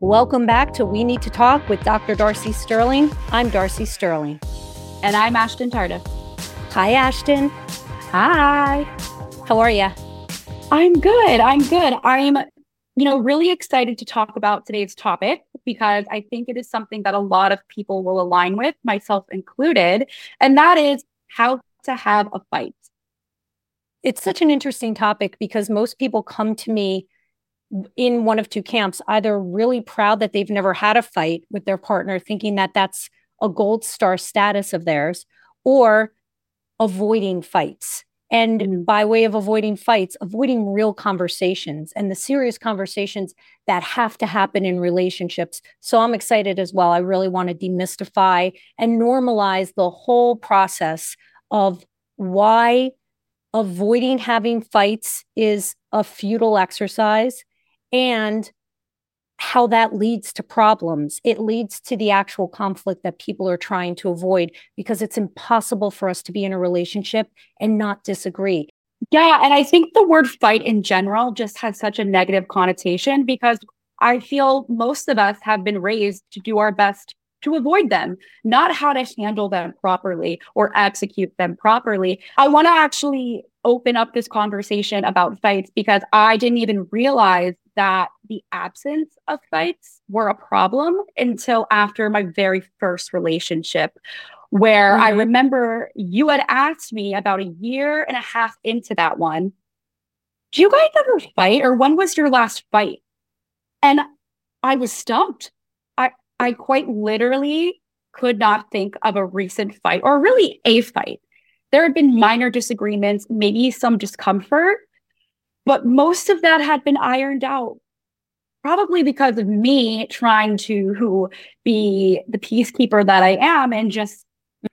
Welcome back to We Need to Talk with Dr. Darcy Sterling. I'm Darcy Sterling. And I'm Ashton Tardif. Hi, Ashton. Hi. How are you? I'm good. I'm good. I'm, you know, really excited to talk about today's topic because I think it is something that a lot of people will align with, myself included, and that is how to have a fight. It's such an interesting topic because most people come to me in one of two camps, either really proud that they've never had a fight with their partner, thinking that that's a gold star status of theirs, or avoiding fights. And mm-hmm. by way of avoiding fights, avoiding real conversations and the serious conversations that have to happen in relationships. So I'm excited as well. I really want to demystify and normalize the whole process of why avoiding having fights is a futile exercise and how that leads to problems. It leads to the actual conflict that people are trying to avoid because it's impossible for us to be in a relationship and not disagree. Yeah. And I think the word fight in general just has such a negative connotation because I feel most of us have been raised to do our best to avoid them, not how to handle them properly or execute them properly. I want to actually open up this conversation about fights because I didn't even realize that the absence of fights were a problem until after my very first relationship, where mm-hmm. I remember you had asked me about a year and a half into that one, do you guys ever fight or when was your last fight? And I was stumped. I, quite literally could not think of a recent fight or really a fight. There had been minor disagreements, maybe some discomfort, but most of that had been ironed out, probably because of me trying to who be the peacekeeper that I am and just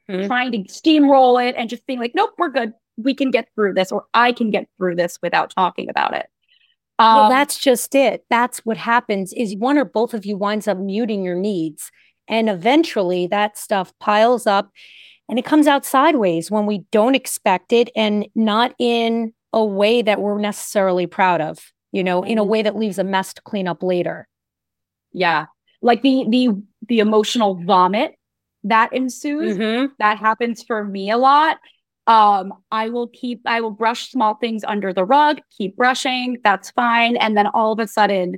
mm-hmm. trying to steamroll it and just being like, nope, we're good. We can get through this, or I can get through this without talking about it. Um, well, that's just it. That's what happens is one or both of you winds up muting your needs. And eventually that stuff piles up and it comes out sideways when we don't expect it and not in a way that we're necessarily proud of, you know, in a mm-hmm. way that leaves a mess to clean up later. Yeah. Like the the the emotional vomit that ensues, mm-hmm. that happens for me a lot. Um, I will keep I will brush small things under the rug, keep brushing, that's fine. And then all of a sudden,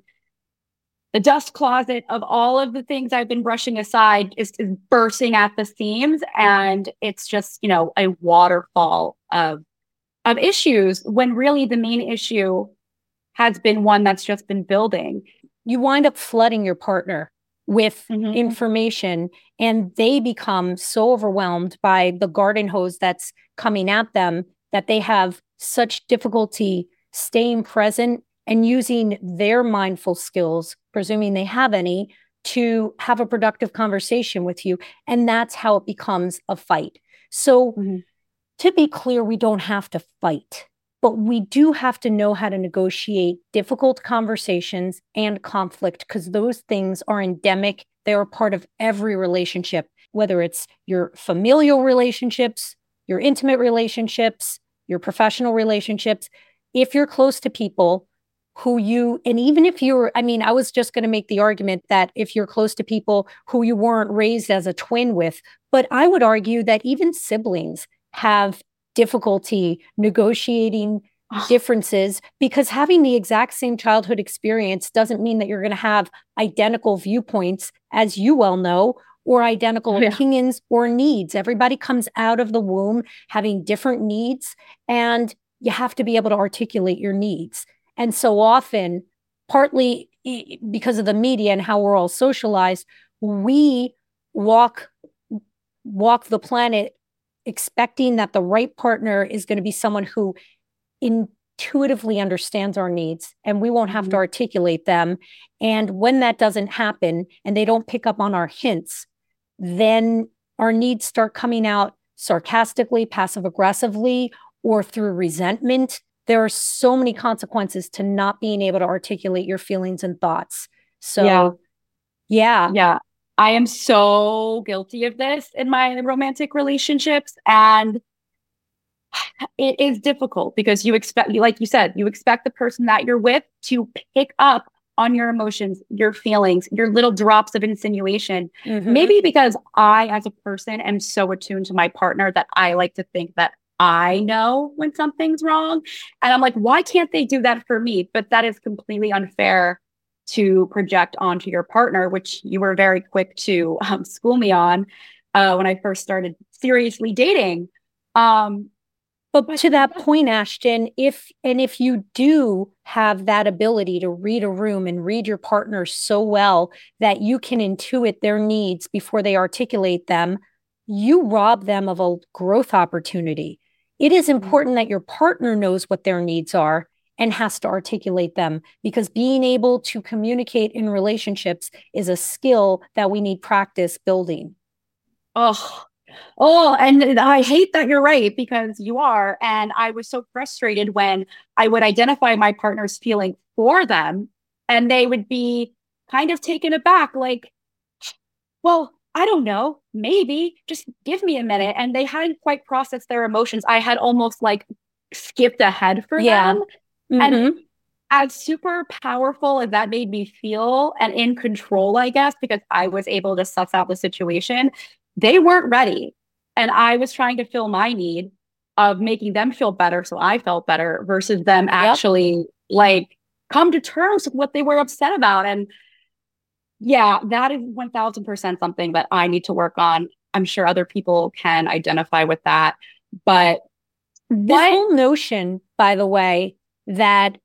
the dust closet of all of the things I've been brushing aside is, is bursting at the seams. And it's just, you know, a waterfall of of issues when really the main issue has been one that's just been building. You wind up flooding your partner with mm-hmm. information and they become so overwhelmed by the garden hose that's coming at them that they have such difficulty staying present and using their mindful skills, presuming they have any, to have a productive conversation with you. And that's how it becomes a fight. So, mm-hmm to be clear, we don't have to fight, but we do have to know how to negotiate difficult conversations and conflict because those things are endemic. They are part of every relationship, whether it's your familial relationships, your intimate relationships, your professional relationships. If you're close to people, who you and even if you're i mean i was just going to make the argument that if you're close to people who you weren't raised as a twin with but i would argue that even siblings have difficulty negotiating ah. differences because having the exact same childhood experience doesn't mean that you're going to have identical viewpoints, as you well know, or identical yeah. opinions or needs. Everybody comes out of the womb having different needs, and you have to be able to articulate your needs. And so often, partly because of the media and how we're all socialized, we walk walk the planet expecting that the right partner is going to be someone who intuitively understands our needs and we won't have mm-hmm. to articulate them. And when that doesn't happen and they don't pick up on our hints, then our needs start coming out sarcastically, passive aggressively, or through resentment. There are so many consequences to not being able to articulate your feelings and thoughts. So, yeah. Yeah. Yeah. I am so guilty of this in my romantic relationships. And it is difficult because you expect, like you said, you expect the person that you're with to pick up on your emotions, your feelings, your little drops of insinuation. Mm-hmm. Maybe because I, as a person, am so attuned to my partner that I like to think that I know when something's wrong. And I'm like, why can't they do that for me? But that is completely unfair to project onto your partner, which you were very quick to um, school me on uh, when I first started seriously dating. Um, but to that point, Ashton, if and if you do have that ability to read a room and read your partner so well that you can intuit their needs before they articulate them, you rob them of a growth opportunity. It is mm-hmm. important that your partner knows what their needs are and has to articulate them because being able to communicate in relationships is a skill that we need practice building. Oh, Oh, and I hate that you're right because you are. And I was so frustrated when I would identify my partner's feeling for them and they would be kind of taken aback, like, well, I don't know, maybe just give me a minute. And they hadn't quite processed their emotions. I had almost like skipped ahead for yeah. them. Mm-hmm. And as super powerful as that made me feel and in control, I guess, because I was able to suss out the situation, they weren't ready. And I was trying to fill my need of making them feel better. So I felt better versus them actually like come to terms with what they were upset about. And yeah, that is 1000% something that I need to work on. I'm sure other people can identify with that. But this what- whole notion, by the way, that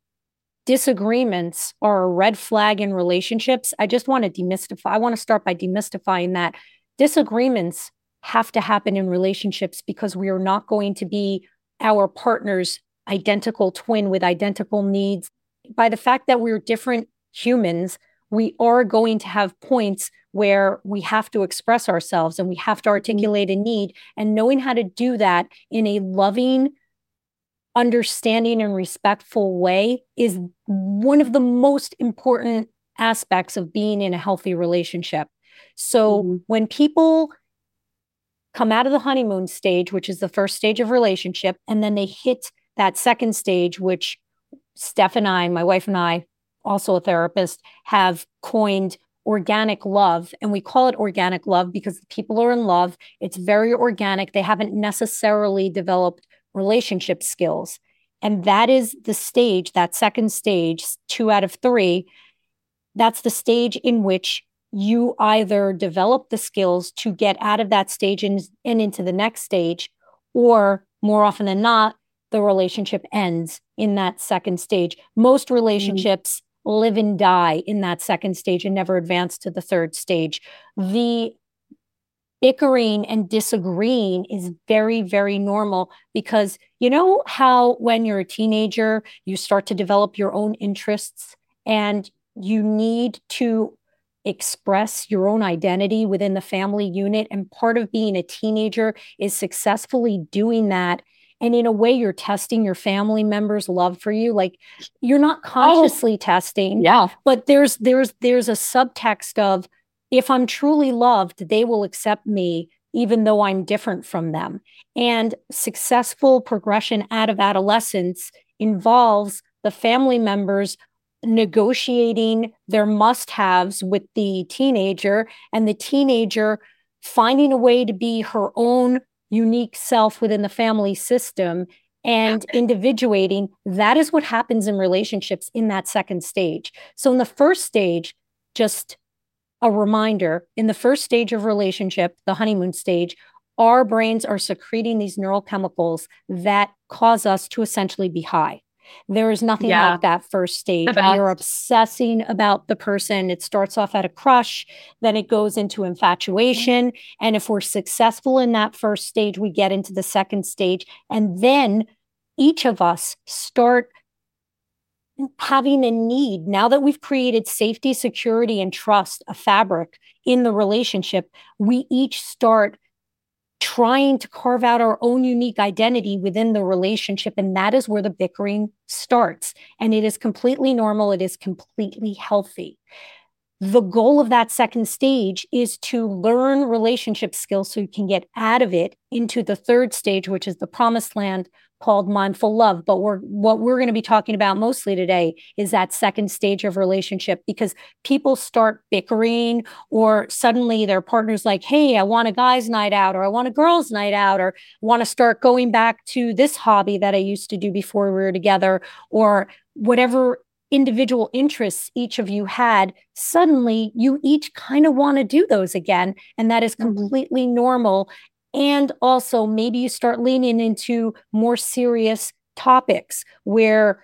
disagreements are a red flag in relationships, I just want to demystify. I want to start by demystifying that disagreements have to happen in relationships because we are not going to be our partner's identical twin with identical needs. By the fact that we're different humans, we are going to have points where we have to express ourselves and we have to mm-hmm. articulate a need. And knowing how to do that in a loving, understanding, and respectful way is one of the most important aspects of being in a healthy relationship. So mm-hmm. when people come out of the honeymoon stage, which is the first stage of relationship, and then they hit that second stage, which Steph and I, my wife and I, also a therapist, have coined organic love. And we call it organic love because people are in love. It's very organic. They haven't necessarily developed relationship skills. And that is the stage, that second stage, two out of three. That's the stage in which you either develop the skills to get out of that stage and, and into the next stage, or more often than not, the relationship ends in that second stage. Most mm-hmm. relationships mm-hmm. live and die in that second stage and never advance to the third stage. The bickering and disagreeing is very, very normal because you know how when you're a teenager, you start to develop your own interests and you need to express your own identity within the family unit. And part of being a teenager is successfully doing that. And in a way, you're testing your family members' love for you. Like you're not oh. consciously oh, testing. Yeah. But there's there's there's a subtext of if I'm truly loved, they will accept me even though I'm different from them. And successful progression out of adolescence involves the family members negotiating their must haves with the teenager and the teenager finding a way to be her own unique self within the family system and individuating. That is what happens in relationships in that second stage. So, in the first stage, just a reminder in the first stage of relationship, the honeymoon stage, our brains are secreting these neural chemicals that cause us to essentially be high. There is nothing yeah. like that first stage. You're obsessing about the person. It starts off at a crush, then it goes into infatuation. And if we're successful in that first stage, we get into the second stage. And then each of us start having a need now that we've created safety, security, and trust, a fabric in the relationship, we each start trying to carve out our own unique identity within the relationship. And that is where the bickering starts. And it is completely normal, it is completely healthy. The goal of that second stage is to learn relationship skills so you can get out of it into the third stage, which is the promised land called mindful love. But we're what we're going to be talking about mostly today is that second stage of relationship because people start bickering or suddenly their partner's like, hey, I want a guy's night out or I want a girl's night out or want to start going back to this hobby that I used to do before we were together or whatever individual interests each of you had, suddenly you each kind of want to do those again. And that is mm-hmm. completely normal. And also, maybe you start leaning into more serious topics where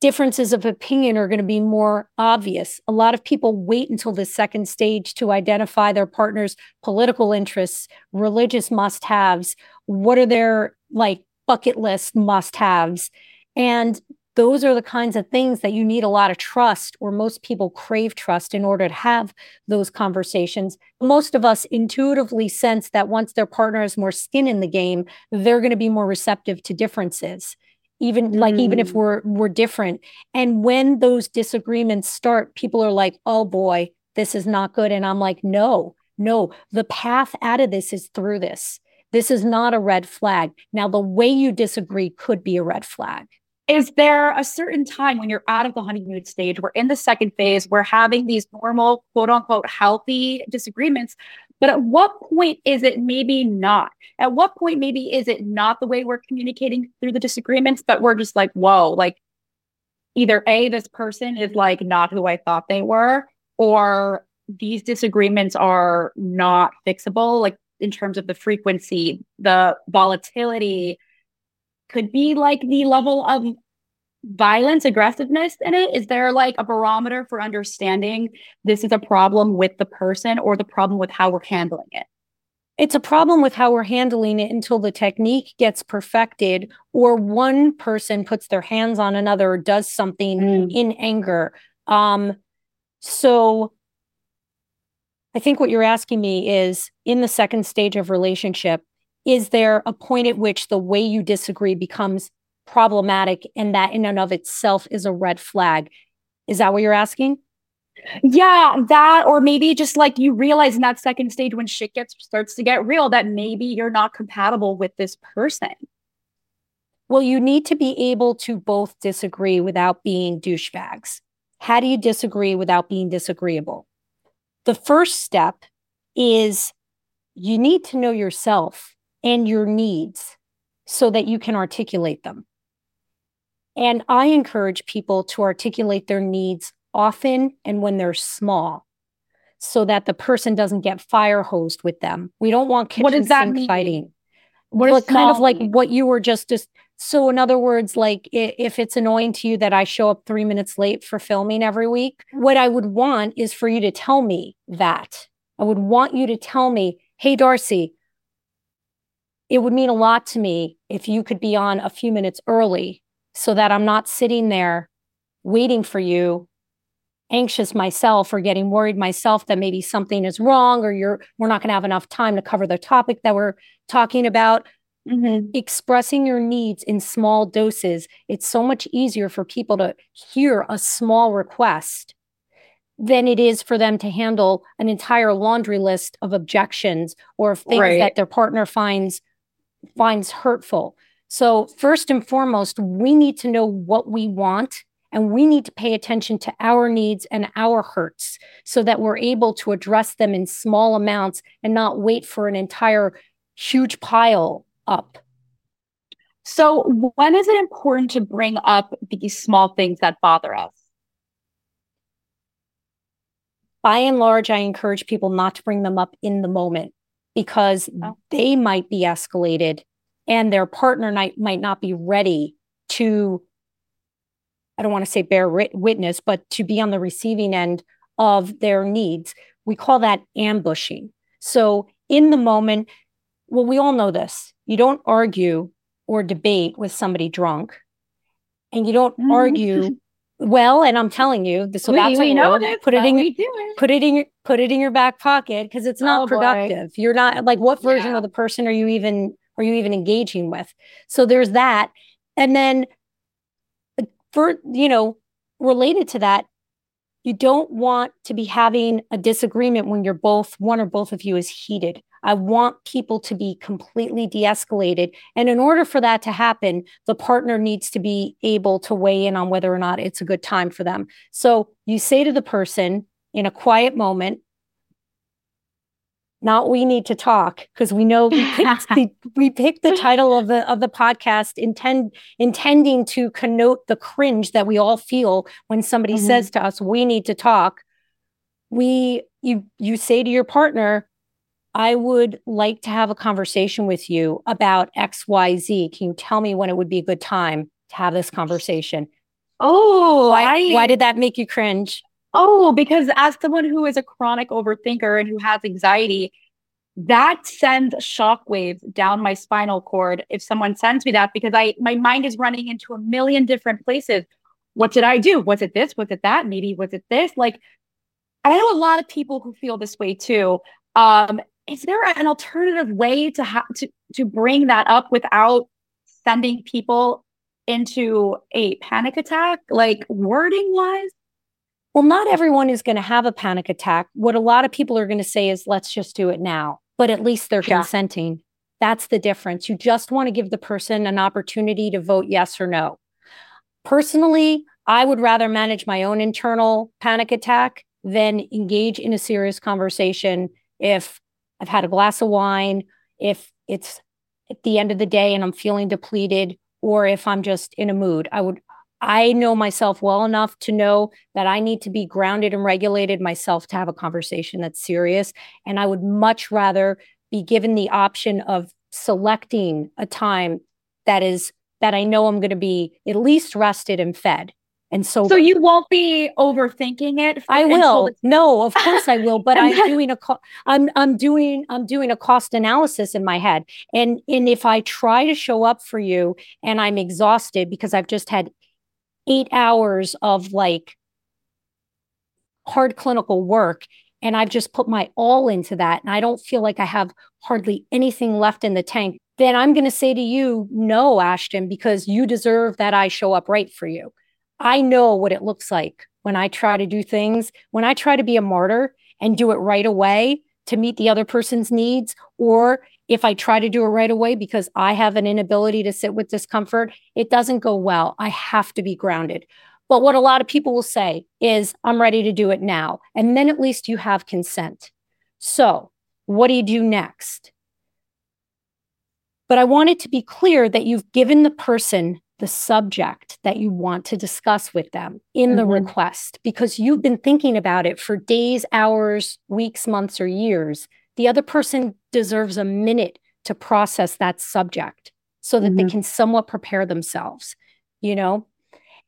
differences of opinion are going to be more obvious. A lot of people wait until the second stage to identify their partner's political interests, religious must haves, what are their like bucket list must haves. And those are the kinds of things that you need a lot of trust, or most people crave trust in order to have those conversations. Most of us intuitively sense that once their partner has more skin in the game, they're going to be more receptive to differences. Even mm. like even if mm. we're we're different. And when those disagreements start, people are like, oh boy, this is not good. And I'm like, no, no, the path out of this is through this. This is not a red flag. Now, the way you disagree could be a red flag is there a certain time when you're out of the honeymoon stage we're in the second phase we're having these normal quote unquote healthy disagreements but at what point is it maybe not? At what point maybe is it not the way we're communicating through the disagreements but we're just like whoa like either a this person is like not who i thought they were or these disagreements are not fixable like in terms of the frequency the volatility could be like the level of violence, aggressiveness in it? Is there like a barometer for understanding this is a problem with the person or the problem with how we're handling it? It's a problem with how we're handling it until the technique gets perfected or one person puts their hands on another or does something mm. in anger. Um, so I think what you're asking me is in the second stage of relationship, is there a point at which the way you disagree becomes problematic and that in and of itself is a red flag? Is that what you're asking? Yeah, that or maybe just like you realize in that second stage when shit gets starts to get real that maybe you're not compatible with this person. Well, you need to be able to both disagree without being douchebags. How do you disagree without being disagreeable? The first step is you need to know yourself and your needs so that you can articulate them. And I encourage people to articulate their needs often and when they're small so that the person doesn't get fire hosed with them. We don't want kitchen what does that mean? fighting. What well, kind of like what you were just just so in other words like if it's annoying to you that I show up 3 minutes late for filming every week, what I would want is for you to tell me that. I would want you to tell me, "Hey Darcy, it would mean a lot to me if you could be on a few minutes early so that I'm not sitting there waiting for you anxious myself or getting worried myself that maybe something is wrong or you're we're not going to have enough time to cover the topic that we're talking about mm-hmm. expressing your needs in small doses it's so much easier for people to hear a small request than it is for them to handle an entire laundry list of objections or things right. that their partner finds finds hurtful. So, first and foremost, we need to know what we want and we need to pay attention to our needs and our hurts so that we're able to address them in small amounts and not wait for an entire huge pile up. So, when is it important to bring up these small things that bother us? By and large, I encourage people not to bring them up in the moment because oh. they might be escalated and their partner might, might not be ready to i don't want to say bear witness but to be on the receiving end of their needs we call that ambushing so in the moment well we all know this you don't argue or debate with somebody drunk and you don't mm-hmm. argue well, and I'm telling you, this will we, we know put it in your, put it in your put it in your back pocket because it's not oh, productive. Boy. You're not like what version yeah. of the person are you even are you even engaging with? So there's that, and then uh, for you know related to that, you don't want to be having a disagreement when you're both one or both of you is heated. I want people to be completely de escalated. And in order for that to happen, the partner needs to be able to weigh in on whether or not it's a good time for them. So you say to the person in a quiet moment, not we need to talk because we know we picked the we picked the title of the of the podcast intend intending to connote the cringe that we all feel when somebody mm-hmm. says to us we need to talk we you you say to your partner I would like to have a conversation with you about XYZ. Can you tell me when it would be a good time to have this conversation? Oh, why, I, why did that make you cringe? Oh, because as someone who is a chronic overthinker and who has anxiety, that sends shockwaves down my spinal cord if someone sends me that because I my mind is running into a million different places. What did I do? Was it this? Was it that? Maybe was it this? Like I know a lot of people who feel this way too. Um, is there an alternative way to have to to bring that up without sending people into a panic attack, like wording wise? Well, not everyone is going to have a panic attack. What a lot of people are going to say is, let's just do it now, but at least they're yeah. consenting. That's the difference. You just want to give the person an opportunity to vote yes or no. Personally, I would rather manage my own internal panic attack than engage in a serious conversation if I've had a glass of wine, if it's at the end of the day and I'm feeling depleted, or if I'm just in a mood. I would I know myself well enough to know that I need to be grounded and regulated myself to have a conversation that's serious. And I would much rather be given the option of selecting a time that is that I know I'm going to be at least rested and fed. And so, so you won't be overthinking it. I will. no, of course I will. But I'm doing a, co- I'm, I'm doing, I'm doing a cost analysis in my head. And, and if I try to show up for you and I'm exhausted because I've just had eight hours of like hard clinical work and I've just put my all into that and I don't feel like I have hardly anything left in the tank, then I'm going to say to you, no, Ashton, because you deserve that I show up right for you. I know what it looks like when I try to do things, when I try to be a martyr and do it right away to meet the other person's needs, or if I try to do it right away because I have an inability to sit with discomfort, it doesn't go well. I have to be grounded. But what a lot of people will say is, I'm ready to do it now. And then at least you have consent. So, what do you do next? But I want it to be clear that you've given the person the subject that you want to discuss with them in mm-hmm. the request because you've been thinking about it for days, hours, weeks, months, or years the other person deserves a minute to process that subject so that mm-hmm. they can somewhat prepare themselves, you know?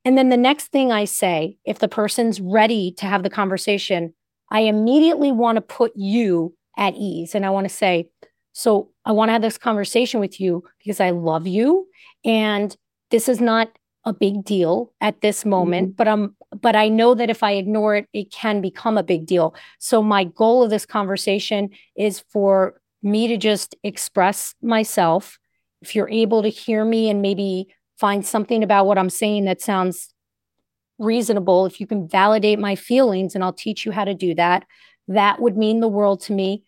And then the next thing I say, if the person's ready to have the conversation, I immediately want to put you at ease. And I want to say, so I want to have this conversation with you because I love you. And this is not a big deal at this moment, mm-hmm. but I'm but I know that if I ignore it, it can become a big deal. So my goal of this conversation is for me to just express myself. If you're able to hear me and maybe find something about what I'm saying that sounds reasonable, if you can validate my feelings and I'll teach you how to do that, that would mean the world to me.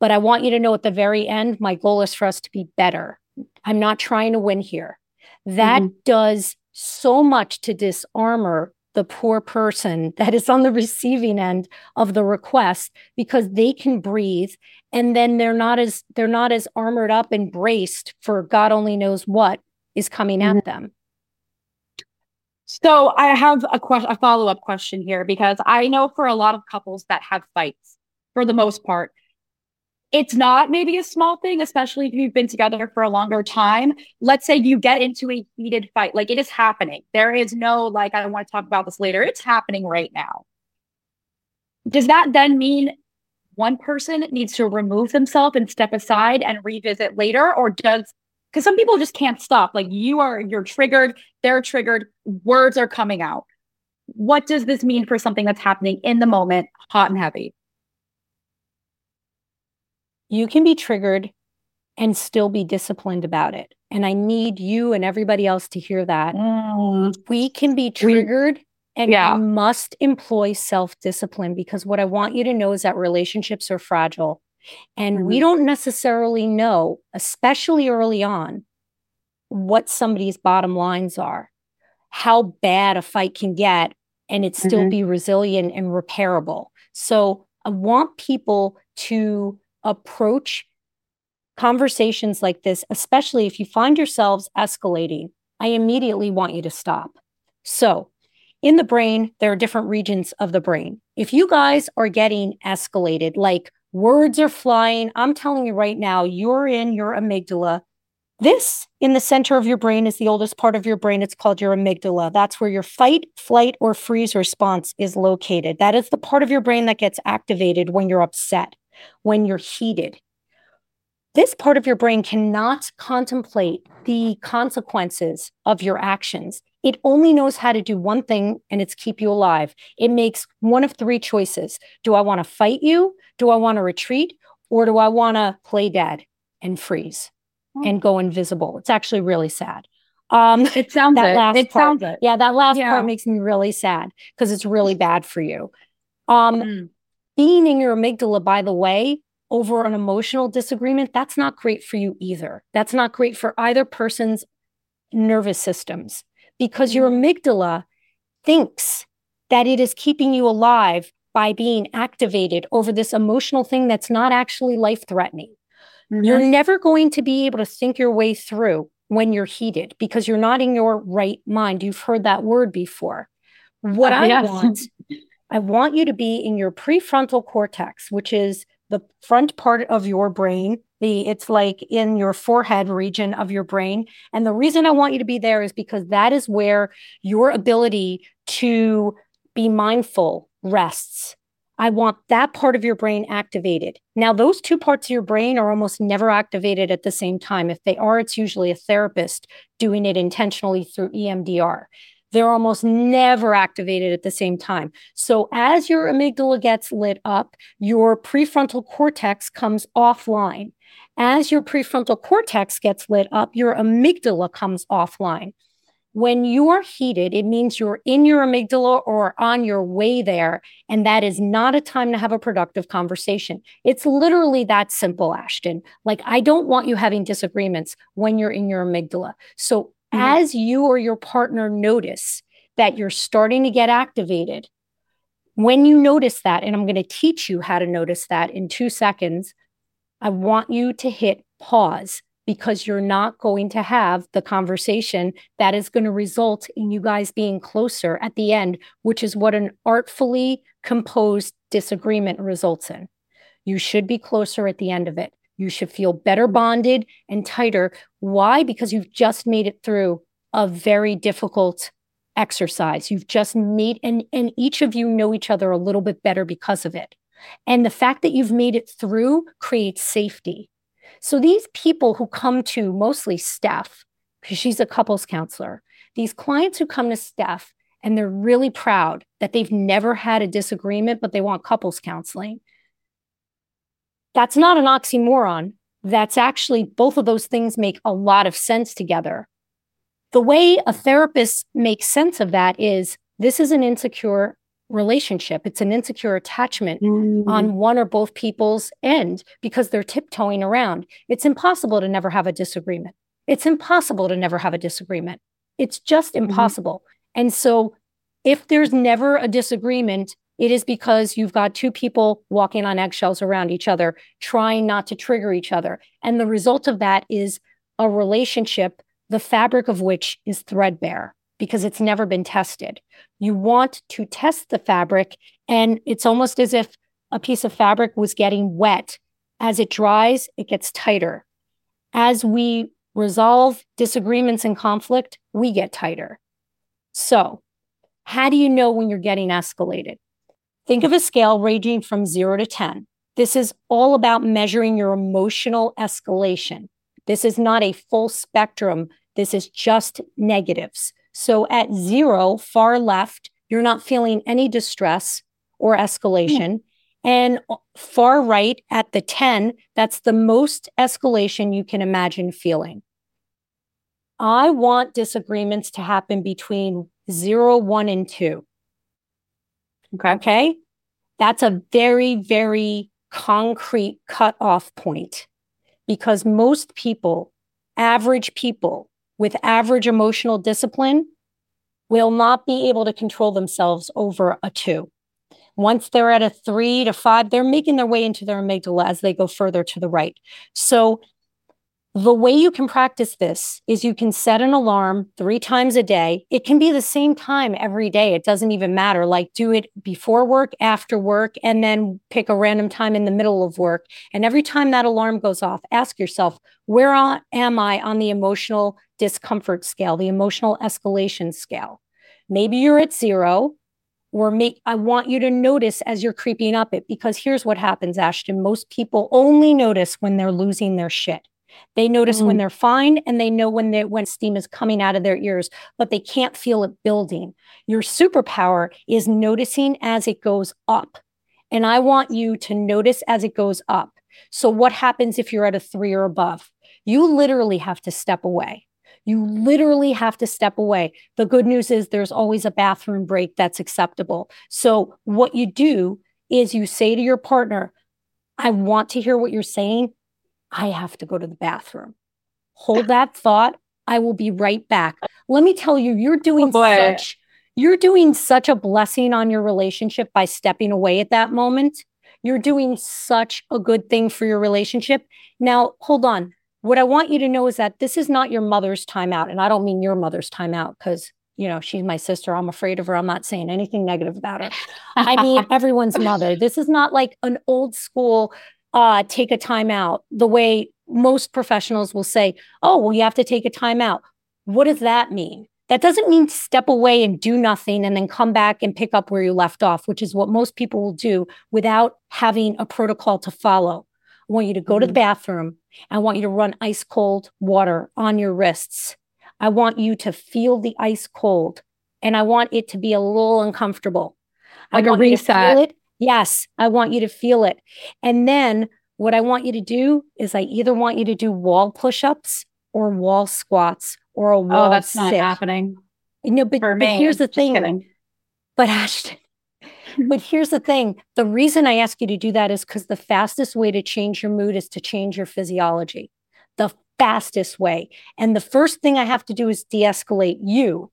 But I want you to know at the very end, my goal is for us to be better. I'm not trying to win here. That mm-hmm. does so much to disarmor the poor person that is on the receiving end of the request because they can breathe and then they're not as they're not as armored up and braced for god only knows what is coming mm-hmm. at them so i have a question a follow-up question here because i know for a lot of couples that have fights for the most part it's not maybe a small thing, especially if you've been together for a longer time. Let's say you get into a heated fight, like it is happening. There is no, like, I want to talk about this later. It's happening right now. Does that then mean one person needs to remove themselves and step aside and revisit later? Or does, because some people just can't stop. Like you are, you're triggered, they're triggered, words are coming out. What does this mean for something that's happening in the moment, hot and heavy? You can be triggered and still be disciplined about it. And I need you and everybody else to hear that. Mm. We can be triggered and yeah. you must employ self discipline because what I want you to know is that relationships are fragile. And mm-hmm. we don't necessarily know, especially early on, what somebody's bottom lines are, how bad a fight can get, and it still mm-hmm. be resilient and repairable. So I want people to approach conversations like this, especially if you find yourselves escalating. I immediately want you to stop. So, in the brain, there are different regions of the brain. If you guys are getting escalated, like words are flying, I'm telling you right now, you're in your amygdala. This in the center of your brain is the oldest part of your brain. It's called your amygdala. That's where your fight, flight, or freeze response is located. That is the part of your brain that gets activated when you're upset, when you're heated. This part of your brain cannot contemplate the consequences of your actions. It only knows how to do one thing, and it's keep you alive. It makes one of three choices Do I want to fight you? Do I want to retreat? Or do I want to play dead and freeze? and go invisible. It's actually really sad. Um, it sounds that it. last it part, sounds it. Yeah, that last yeah. part makes me really sad because it's really bad for you. Um, mm. Being in your amygdala, by the way, over an emotional disagreement, that's not great for you either. That's not great for either person's nervous systems because your mm-hmm. amygdala thinks that it is keeping you alive by being activated over this emotional thing that's not actually life threatening. Mm-hmm. You're never going to be able to think your way through when you're heated because you're not in your right mind. You've heard that word before. What uh, I want, I want you to be in your prefrontal cortex, which is the front part of your brain. The it's like in your forehead region of your brain. And the reason I want you to be there is because that is where your ability to be mindful rests. I want that part of your brain activated. Now, those two parts of your brain are almost never activated at the same time. If they are, it's usually a therapist doing it intentionally through EMDR. They're almost never activated at the same time. So, as your amygdala gets lit up, your prefrontal cortex comes offline. As your prefrontal cortex gets lit up, your amygdala comes offline. When you're heated, it means you're in your amygdala or on your way there. And that is not a time to have a productive conversation. It's literally that simple, Ashton. Like, I don't want you having disagreements when you're in your amygdala. So, mm-hmm. as you or your partner notice that you're starting to get activated, when you notice that, and I'm going to teach you how to notice that in two seconds, I want you to hit pause because you're not going to have the conversation that is going to result in you guys being closer at the end, which is what an artfully composed disagreement results in. You should be closer at the end of it. You should feel better bonded and tighter. Why? Because you've just made it through a very difficult exercise. You've just made, and, and each of you know each other a little bit better because of it. And the fact that you've made it through creates safety. So these people who come to mostly Steph, because she's a couples counselor, these clients who come to Steph and they're really proud that they've never had a disagreement, but they want couples counseling. That's not an oxymoron. That's actually both of those things make a lot of sense together. The way a therapist makes sense of that is this is an insecure relationship. It's an insecure attachment mm. on one or both people's end because they're tiptoeing around. It's impossible to never have a disagreement. It's impossible to never have a disagreement. It's just mm-hmm. impossible. Mm-hmm. And so, if there's never a disagreement, it is because you've got two people walking on eggshells around each other, trying not to trigger each other. And the result of that is a relationship, the fabric of which is threadbare because it's never been tested. You want to test the fabric, and it's almost as if a piece of fabric was getting wet. As it dries, it gets tighter. As we resolve disagreements and conflict, we get tighter. So, how do you know when you're getting escalated? Think of a scale ranging from zero to 10. This is all about measuring your emotional escalation. This is not a full spectrum. This is just negatives. So at zero, far left, you're not feeling any distress or escalation. And far right at the 10, that's the most escalation you can imagine feeling. I want disagreements to happen between zero, one, and two. Okay. Okay. That's a very, very concrete cutoff point because most people, average people with average emotional discipline, will not be able to control themselves over a two. Once they're at a three to five, they're making their way into their amygdala as they go further to the right. So the way you can practice this is you can set an alarm three times a day. It can be the same time every day. It doesn't even matter. Like do it before work, after work, and then pick a random time in the middle of work. And every time that alarm goes off, ask yourself, where am I on the emotional discomfort scale, the emotional escalation scale? Maybe you're at zero or make I want you to notice as you're creeping up it because here's what happens Ashton most people only notice when they're losing their shit they notice mm. when they're fine and they know when they when steam is coming out of their ears, but they can't feel it building. Your superpower is noticing as it goes up. And I want you to notice as it goes up. So what happens if you're at a 3 or above? You literally have to step away. You literally have to step away. The good news is there's always a bathroom break that's acceptable. So what you do is you say to your partner, I want to hear what you're saying. I have to go to the bathroom. Hold that thought. I will be right back. Let me tell you, you're doing oh such you're doing such a blessing on your relationship by stepping away at that moment. You're doing such a good thing for your relationship. Now, hold on. What I want you to know is that this is not your mother's timeout. And I don't mean your mother's timeout because, you know, she's my sister. I'm afraid of her. I'm not saying anything negative about her. I mean, everyone's mother. This is not like an old school uh, take a timeout, the way most professionals will say, oh, well, you have to take a timeout. What does that mean? That doesn't mean step away and do nothing and then come back and pick up where you left off, which is what most people will do without having a protocol to follow. I want you to go mm-hmm. to the mm-hmm. bathroom. I want you to run ice cold water on your wrists. I want you to feel the ice cold and I want it to be a little uncomfortable. Like a reset. Yes, I want you to feel it. And then what I want you to do is I either want you to do wall push-ups or wall squats or a oh, wall. Oh, that's sit. not happening. No, but, but here's the thing. Kidding. But Ashton, but here's the thing. The reason I ask you to do that is because the fastest way to change your mood is to change your physiology. The fastest way. And the first thing I have to do is de-escalate you.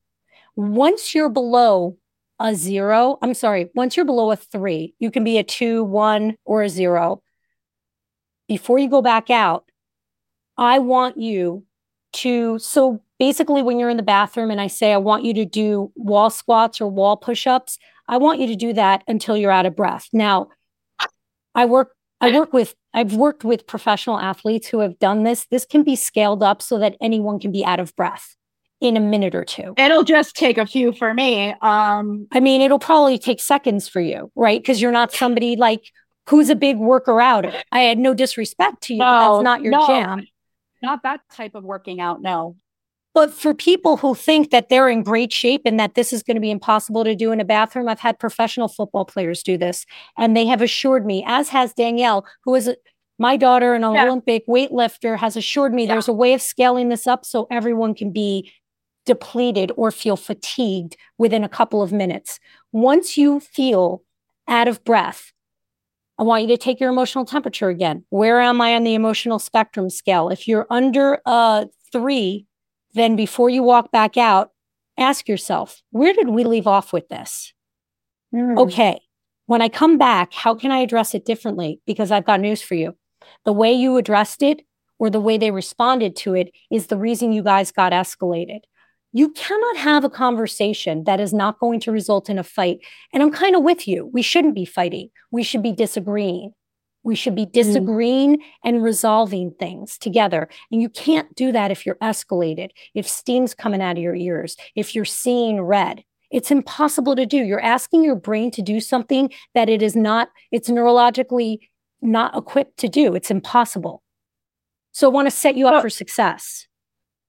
Once you're below a zero, I'm sorry, once you're below a three, you can be a two, one, or a zero. Before you go back out, I want you to, so basically, when you're in the bathroom and I say, I want you to do wall squats or wall push ups, I want you to do that until you're out of breath. Now, I work. I work with I've worked with professional athletes who have done this. This can be scaled up so that anyone can be out of breath in a minute or two. It'll just take a few for me. Um, I mean, it'll probably take seconds for you, right? Because you're not somebody like who's a big worker out. I had no disrespect to you. No, that's not your no, jam. Not that type of working out, no. But for people who think that they're in great shape and that this is going to be impossible to do in a bathroom, I've had professional football players do this. And they have assured me, as has Danielle, who is a, my daughter, an yeah. Olympic weightlifter, has assured me yeah. there's a way of scaling this up so everyone can be depleted or feel fatigued within a couple of minutes. Once you feel out of breath, I want you to take your emotional temperature again. Where am I on the emotional spectrum scale? If you're under a three, then before you walk back out, ask yourself, where did we leave off with this? Mm. Okay. When I come back, how can I address it differently? Because I've got news for you. The way you addressed it or the way they responded to it is the reason you guys got escalated. You cannot have a conversation that is not going to result in a fight. And I'm kind of with you. We shouldn't be fighting. We should be disagreeing. We should be mm. disagreeing mm. and resolving things together. And you can't do that if you're escalated, if steam's coming out of your ears, if you're seeing red. It's impossible to do. You're asking your brain to do something that it is not, it's neurologically not equipped to do. It's impossible. So I want to set you up for success.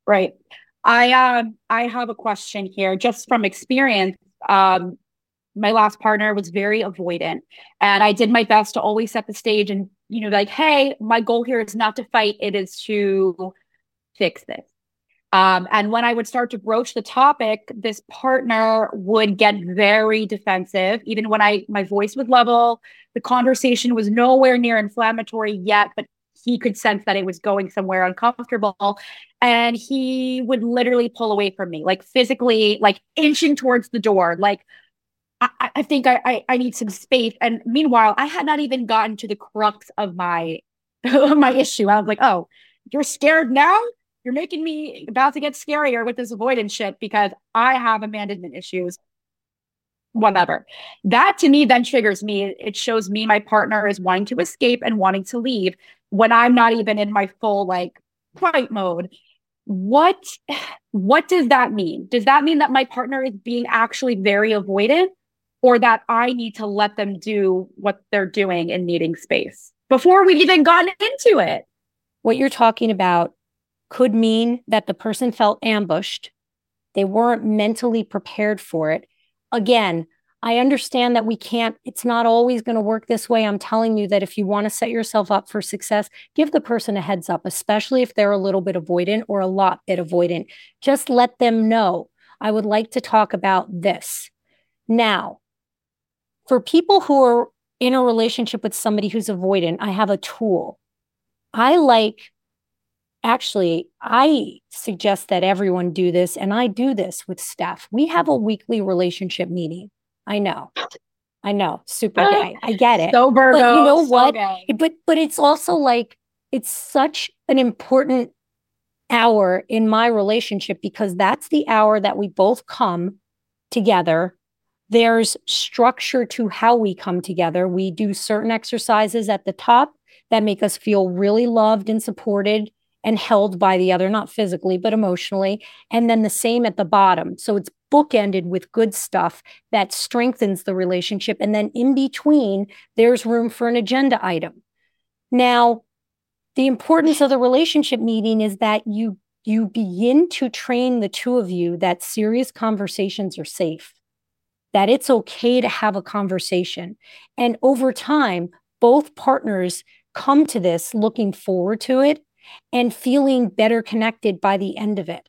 Right. I uh, I have a question here, just from experience. Um, my last partner was very avoidant, and I did my best to always set the stage and you know, like, hey, my goal here is not to fight; it is to fix this. Um, and when I would start to broach the topic, this partner would get very defensive. Even when I my voice was level, the conversation was nowhere near inflammatory yet, but he could sense that it was going somewhere uncomfortable. And he would literally pull away from me, like physically, like inching towards the door, like I, I think I, I, I need some space. And meanwhile, I had not even gotten to the crux of my my issue. I was like, oh, you're scared now? You're making me about to get scarier with this avoidance shit because I have abandonment issues. Whatever. That to me then triggers me. It shows me my partner is wanting to escape and wanting to leave when I'm not even in my full like fight mode. What what does that mean? Does that mean that my partner is being actually very avoidant or that I need to let them do what they're doing and needing space before we've even gotten into it? What you're talking about could mean that the person felt ambushed. They weren't mentally prepared for it. Again, I understand that we can't, it's not always going to work this way. I'm telling you that if you want to set yourself up for success, give the person a heads up, especially if they're a little bit avoidant or a lot bit avoidant. Just let them know. I would like to talk about this. Now, for people who are in a relationship with somebody who's avoidant, I have a tool. I like actually, I suggest that everyone do this, and I do this with staff. We have a weekly relationship meeting. I know. I know. Super ah, gay. I get it. So Virgo. But you know what? Gay. But but it's also like it's such an important hour in my relationship because that's the hour that we both come together. There's structure to how we come together. We do certain exercises at the top that make us feel really loved and supported and held by the other, not physically, but emotionally. And then the same at the bottom. So it's bookended with good stuff that strengthens the relationship. And then in between, there's room for an agenda item. Now, the importance of the relationship meeting is that you you begin to train the two of you that serious conversations are safe that it's okay to have a conversation and over time both partners come to this looking forward to it and feeling better connected by the end of it.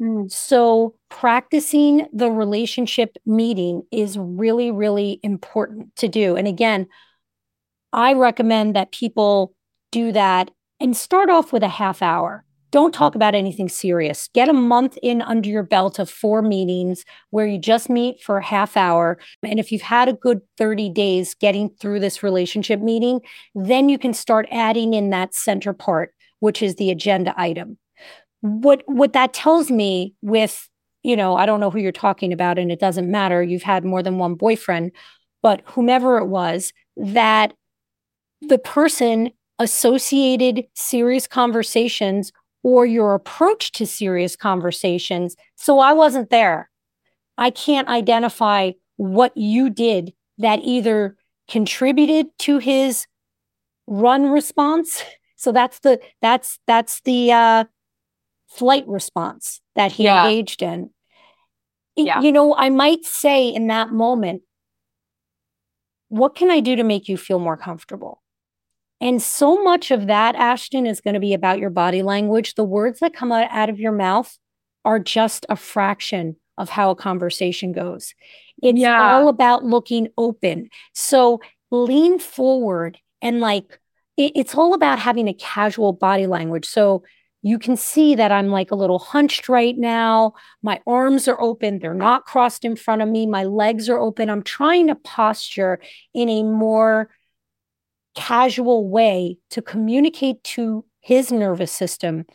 Mm. So, practicing the relationship meeting is really, really important to do. And again, I recommend that people do that and start off with a half hour. Don't talk about anything serious. Get a month in under your belt of four meetings where you just meet for a half hour. And if you've had a good 30 days getting through this relationship meeting, then you can start adding in that center part which is the agenda item. What what that tells me with, you know, I don't know who you're talking about and it doesn't matter. You've had more than one boyfriend, but whomever it was, that the person associated serious conversations or your approach to serious conversations. So I wasn't there. I can't identify what you did that either contributed to his run response so that's the that's that's the uh, flight response that he yeah. engaged in. Yeah. You know, I might say in that moment, what can I do to make you feel more comfortable? And so much of that, Ashton, is going to be about your body language. The words that come out, out of your mouth are just a fraction of how a conversation goes. It's yeah. all about looking open. So lean forward and like it, it's all about having a casual body language. So you can see that I'm like a little hunched right now. My arms are open, they're not crossed in front of me. My legs are open. I'm trying to posture in a more casual way to communicate to his nervous system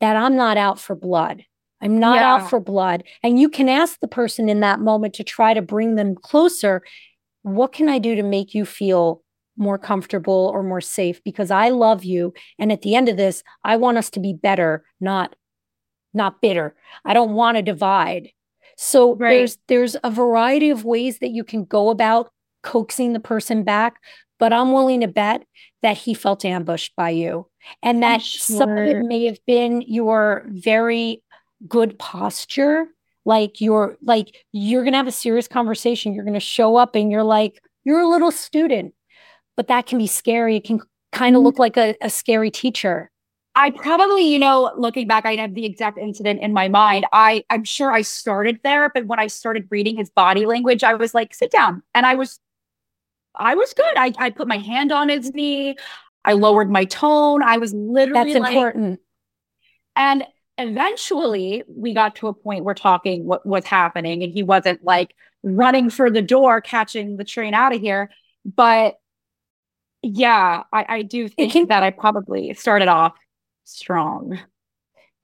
that I'm not out for blood. I'm not yeah. out for blood. And you can ask the person in that moment to try to bring them closer. What can I do to make you feel more comfortable or more safe because I love you and at the end of this I want us to be better not not bitter. I don't want to divide. So right. there's there's a variety of ways that you can go about coaxing the person back, but I'm willing to bet that he felt ambushed by you and that sure. some of it may have been your very good posture like you're like you're going to have a serious conversation you're going to show up and you're like you're a little student but that can be scary. It can kind of mm-hmm. look like a, a scary teacher. I probably, you know, looking back, I have the exact incident in my mind. I, I'm sure I started there, but when I started reading his body language, I was like, sit down. And I was, I was good. I, I put my hand on his knee. I lowered my tone. I was literally That's like, important. And eventually we got to a point where talking what was happening and he wasn't like running for the door, catching the train out of here. But yeah, I, I do think can, that I probably started off strong.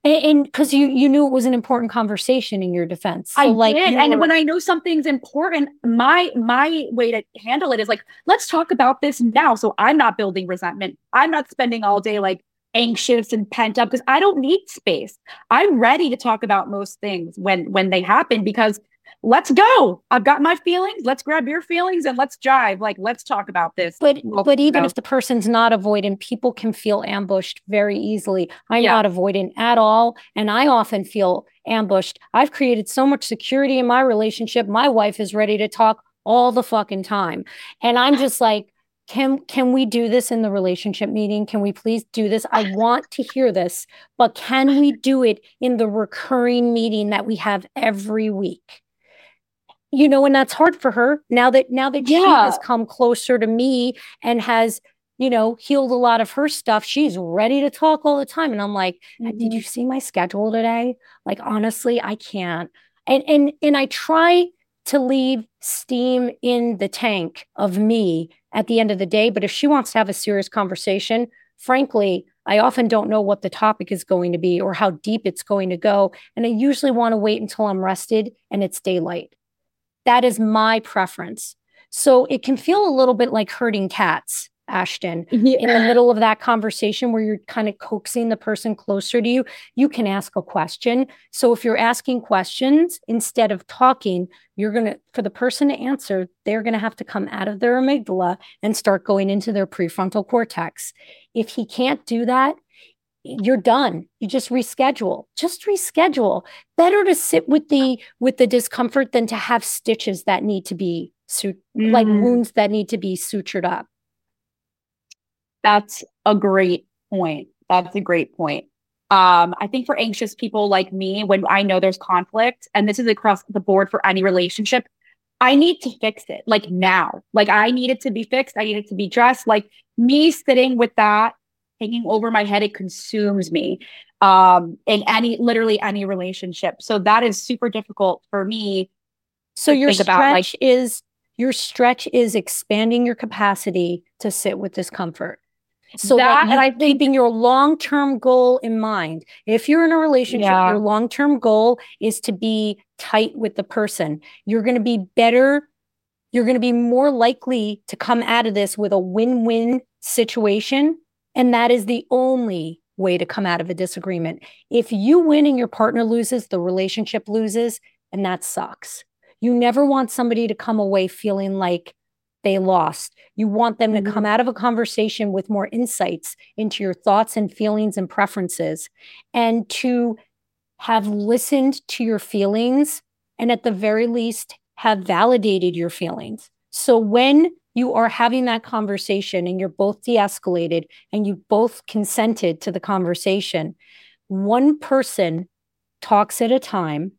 And because you you knew it was an important conversation in your defense, so I like, did. And were... when I know something's important, my my way to handle it is like, let's talk about this now. So I'm not building resentment. I'm not spending all day like anxious and pent up because I don't need space. I'm ready to talk about most things when when they happen because let's go. I've got my feelings. Let's grab your feelings and let's jive. Like, let's talk about this. But well, but even know. if the person's not avoidant, people can feel ambushed very easily. I'm yeah. not avoidant at all. And I often feel ambushed. I've created so much security in my relationship. My wife is ready to talk all the fucking time. And I'm just like, can can we do this in the relationship meeting can we please do this i want to hear this but can we do it in the recurring meeting that we have every week you know and that's hard for her now that now that yeah. she has come closer to me and has you know healed a lot of her stuff she's ready to talk all the time and i'm like mm-hmm. did you see my schedule today like honestly i can't and and and i try to leave steam in the tank of me at the end of the day but if she wants to have a serious conversation frankly I often don't know what the topic is going to be or how deep it's going to go. And I usually want to wait until I'm rested and it's daylight. That is my preference. So it can feel a little bit like herding cats, Ashton, yeah. in the middle of that conversation where you're kind of coaxing the person closer to you. You can ask a question. So if you're asking questions instead of talking, you're going to, for the person to answer, they're going to have to come out of their amygdala and start going into their prefrontal cortex. If he can't do that, you're done you just reschedule just reschedule better to sit with the with the discomfort than to have stitches that need to be su- mm. like wounds that need to be sutured up that's a great point that's a great point um, I think for anxious people like me, when I know there's conflict, and this is across the board for any relationship, I need to fix it like now. Like I need it to be fixed. I need it to be dressed. Like me sitting with that hanging over my head. It consumes me um, in any, literally any relationship. So that is super difficult for me. So your stretch about, like, is your stretch is expanding your capacity to sit with discomfort. So that, that and I keeping your long-term goal in mind. If you're in a relationship, yeah. your long-term goal is to be tight with the person. You're going to be better. You're going to be more likely to come out of this with a win-win situation and that is the only way to come out of a disagreement. If you win and your partner loses, the relationship loses, and that sucks. You never want somebody to come away feeling like they lost. You want them mm-hmm. to come out of a conversation with more insights into your thoughts and feelings and preferences and to have listened to your feelings and at the very least have validated your feelings. So when you are having that conversation and you're both de escalated and you both consented to the conversation, one person talks at a time.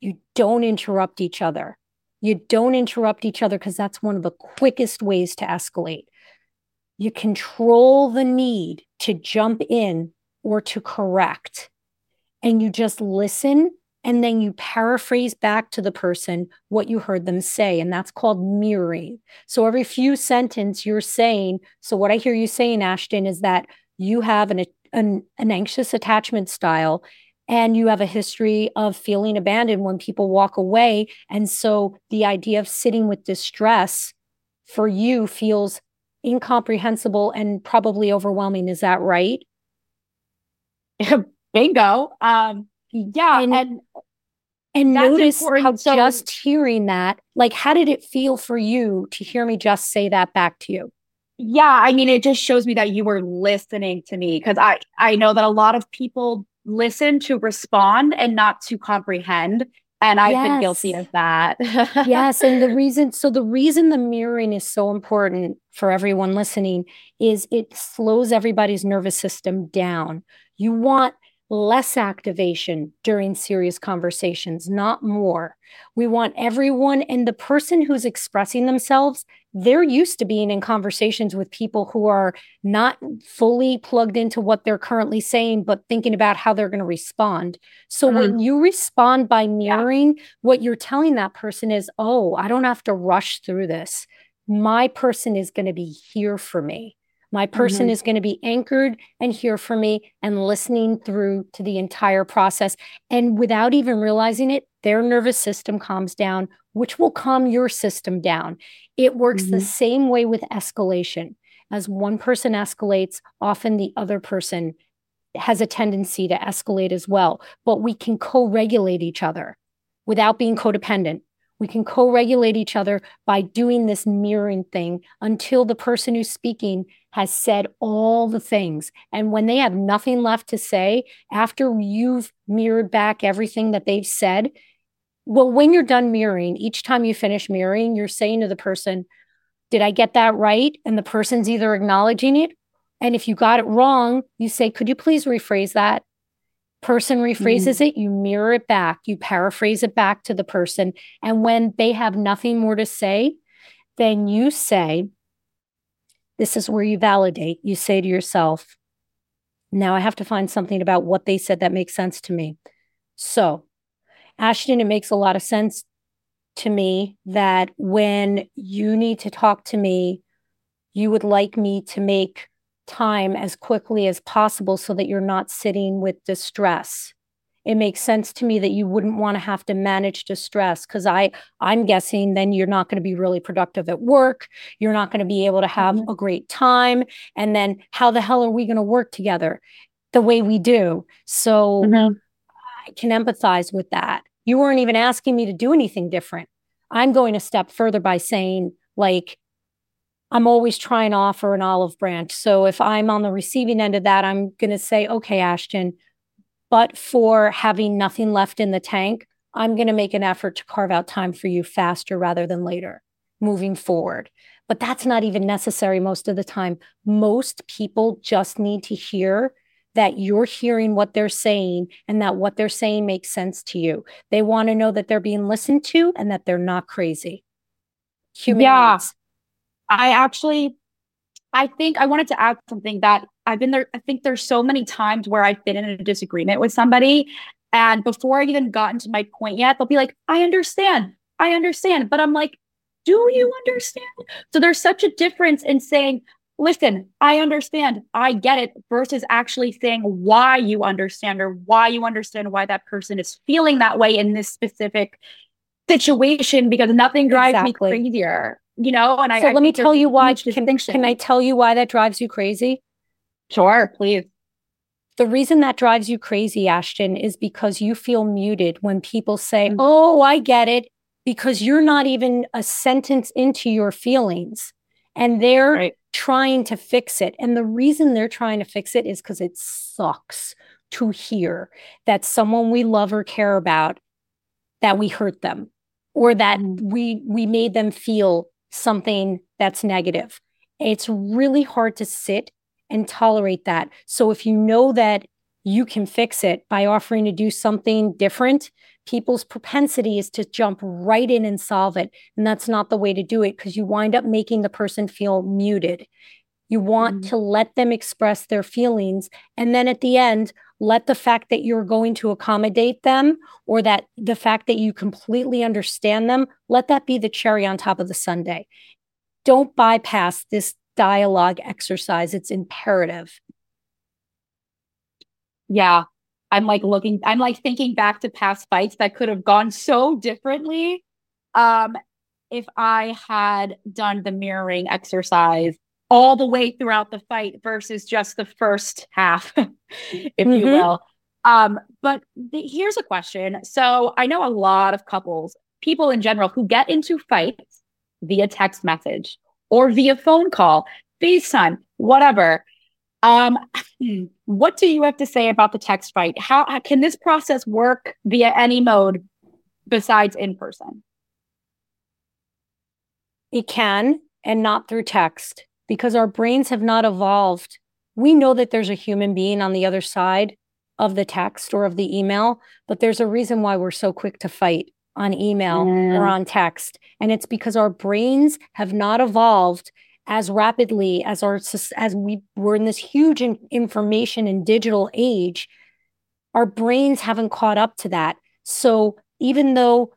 You don't interrupt each other. You don't interrupt each other because that's one of the quickest ways to escalate. You control the need to jump in or to correct, and you just listen and then you paraphrase back to the person what you heard them say and that's called mirroring. So every few sentence you're saying so what i hear you saying ashton is that you have an, an, an anxious attachment style and you have a history of feeling abandoned when people walk away and so the idea of sitting with distress for you feels incomprehensible and probably overwhelming. Is that right? Bingo. Um yeah and, and and notice how so, just hearing that like how did it feel for you to hear me just say that back to you yeah i mean it just shows me that you were listening to me because i i know that a lot of people listen to respond and not to comprehend And I've yes. been guilty of that. yes. And the reason, so the reason the mirroring is so important for everyone listening is it slows everybody's nervous system down. You want less activation during serious conversations, not more. We want everyone and the person who's expressing themselves, they're used to being in conversations with people who are not fully plugged into what they're currently saying, but thinking about how they're going to respond. So mm-hmm. when you respond by mirroring, yeah. what you're telling that person is, oh, I don't have to rush through this. My person is going to be here for me. My person mm-hmm. is going to be anchored and here for me and listening through to the entire process. And without even realizing it, their nervous system calms down, which will calm your system down. It works mm-hmm. the same way with escalation. As one person escalates, often the other person has a tendency to escalate as well. But we can co regulate each other without being codependent. We can co regulate each other by doing this mirroring thing until the person who's speaking has said all the things. And when they have nothing left to say, after you've mirrored back everything that they've said, well, when you're done mirroring, each time you finish mirroring, you're saying to the person, Did I get that right? And the person's either acknowledging it. And if you got it wrong, you say, Could you please rephrase that? Person rephrases mm. it, you mirror it back, you paraphrase it back to the person. And when they have nothing more to say, then you say, This is where you validate. You say to yourself, Now I have to find something about what they said that makes sense to me. So, Ashton, it makes a lot of sense to me that when you need to talk to me, you would like me to make time as quickly as possible so that you're not sitting with distress. It makes sense to me that you wouldn't want to have to manage distress because i i'm guessing then you're not going to be really productive at work. You're not going to be able to have mm-hmm. a great time. And then how the hell are we going to work together the way we do? So mm-hmm. i can empathize with that. You weren't even asking me to do anything different. I'm going a step further by saying like I'm always trying to offer an olive branch. So if I'm on the receiving end of that, I'm going to say, okay, Ashton, but for having nothing left in the tank, I'm going to make an effort to carve out time for you faster rather than later moving forward. But that's not even necessary most of the time. Most people just need to hear that you're hearing what they're saying and that what they're saying makes sense to you. They want to know that they're being listened to and that they're not crazy. Human yeah. I actually, I think I wanted to add something that I've been there. I think there's so many times where I've been in a disagreement with somebody. And before I even gotten to my point yet, they'll be like, I understand. I understand. But I'm like, do you understand? So there's such a difference in saying, listen, I understand, I get it, versus actually saying why you understand or why you understand why that person is feeling that way in this specific situation because nothing drives exactly. me crazier you know and i so I let me tell you why can, can i tell you why that drives you crazy sure please the reason that drives you crazy ashton is because you feel muted when people say mm-hmm. oh i get it because you're not even a sentence into your feelings and they're right. trying to fix it and the reason they're trying to fix it is because it sucks to hear that someone we love or care about that we hurt them or that mm-hmm. we we made them feel something that's negative. It's really hard to sit and tolerate that. So if you know that you can fix it by offering to do something different, people's propensity is to jump right in and solve it. And that's not the way to do it because you wind up making the person feel muted. You want mm-hmm. to let them express their feelings. And then at the end, let the fact that you're going to accommodate them or that the fact that you completely understand them, let that be the cherry on top of the sundae. Don't bypass this dialogue exercise. It's imperative. Yeah. I'm like looking, I'm like thinking back to past fights that could have gone so differently. Um, if I had done the mirroring exercise all the way throughout the fight versus just the first half, if mm-hmm. you will. Um, but the, here's a question. So I know a lot of couples, people in general, who get into fights via text message or via phone call, FaceTime, whatever. Um, what do you have to say about the text fight? How, how can this process work via any mode? besides in person? It can, and not through text, because our brains have not evolved. We know that there's a human being on the other side of the text or of the email, but there's a reason why we're so quick to fight on email mm. or on text. And it's because our brains have not evolved as rapidly as our as we were in this huge information and digital age our brains haven't caught up to that so even though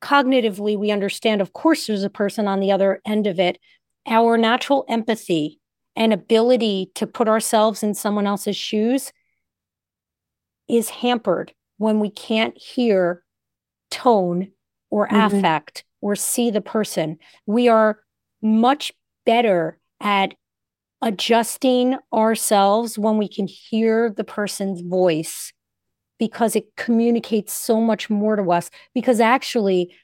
cognitively we understand of course there's a person on the other end of it our natural empathy and ability to put ourselves in someone else's shoes is hampered when we can't hear tone or mm-hmm. affect or see the person we are much better at adjusting ourselves when we can hear the person's voice because it communicates so much more to us. Because actually,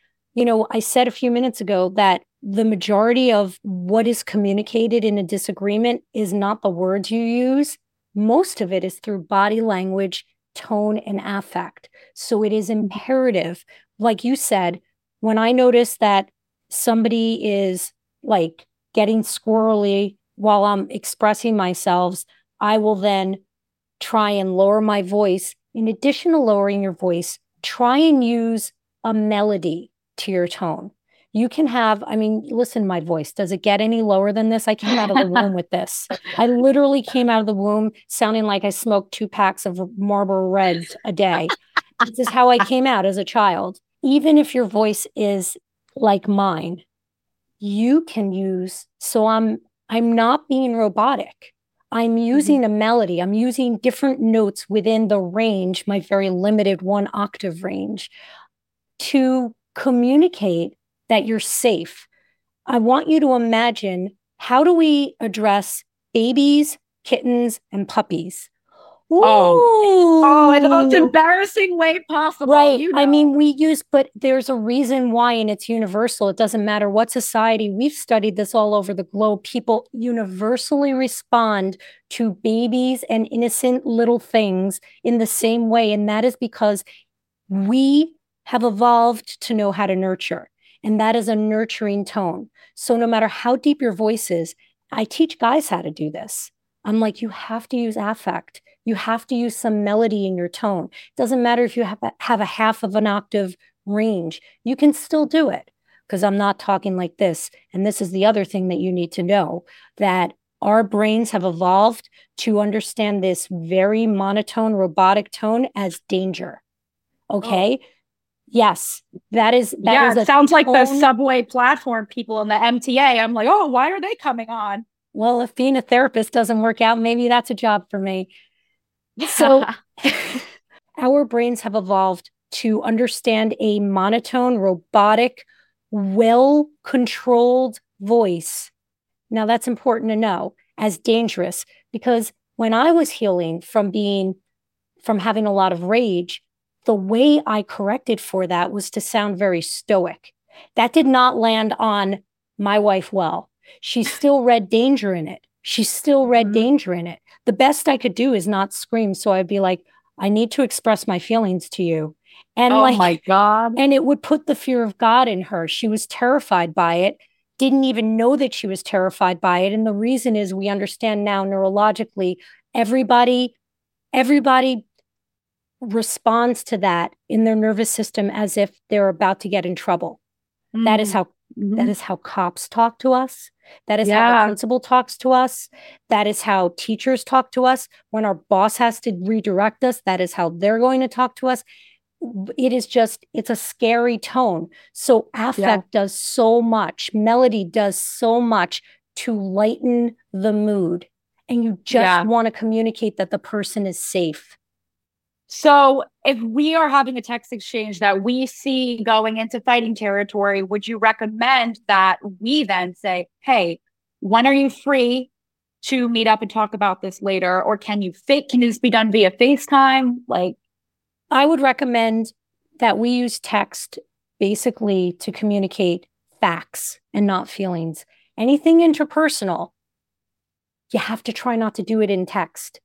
you know, I said a few minutes ago that the majority of what is communicated in a disagreement is not the words you use. Most of it is through body language, tone, and affect. So it is imperative, like you said, when I notice that somebody is like getting squirrely while I'm expressing myself, I will then try and lower my voice. In addition to lowering your voice, try and use a melody to your tone. You can have, I mean, listen, my voice, does it get any lower than this? I came out of the womb with this. I literally came out of the womb sounding like I smoked two packs of Marlboro Reds a day. this is how I came out as a child. Even if your voice is like mine, you can use so i'm i'm not being robotic i'm mm-hmm. using mm-hmm. a melody i'm using different notes within the range my very limited one octave range to communicate that you're safe i want you to imagine how do we address babies kittens and puppies Oh, oh, in the most embarrassing way possible. Right. You know. I mean, we use, but there's a reason why, and it's universal. It doesn't matter what society. We've studied this all over the globe. People universally respond to babies and innocent little things in the same way. And that is because we have evolved to know how to nurture. And that is a nurturing tone. So no matter how deep your voice is, I teach guys how to do this. I'm like, you have to use affect you have to use some melody in your tone. It doesn't matter if you have a, have a half of an octave range, you can still do it because I'm not talking like this. And this is the other thing that you need to know that our brains have evolved to understand this very monotone, robotic tone as danger. Oh. Okay. Oh. Yes, that is. That yeah, is it sounds like the subway platform people on the MTA. I'm like, oh, why are they coming on? Well, if being a therapist doesn't work out, maybe that's a job for me. So our brains have evolved to understand a monotone, robotic, well controlled voice. Now, that's important to know as dangerous because when I was healing from being, from having a lot of rage, the way I corrected for that was to sound very stoic. That did not land on my wife well. She still read danger in it. She still read mm-hmm. danger in it the best I could do is not scream. So I'd be like, I need to express my feelings to you. And oh like, my God. And it would put the fear of God in her. She was terrified by it, didn't even know that she was terrified by it. And the reason is we understand now neurologically, everybody, everybody responds to that in their nervous system as if they're about to get in trouble. Mm. That is mm. how mm-hmm. that is how cops talk to us. That is yeah. how the principal talks to us. That is how teachers talk to us. When our boss has to redirect us, that is how they're going to talk to us. It is just, it's a scary tone. So affect yeah. does so much, melody does so much to lighten the mood. And you just yeah. want to communicate that the person is safe. So, if we are having a text exchange that we see going into fighting territory, would you recommend that we then say, "Hey, when are you free to meet up and talk about this later?" Or can you fake? Can this be done via FaceTime? Like, I would recommend that we use text basically to communicate facts and not feelings. Anything interpersonal, you have to try not to do it in text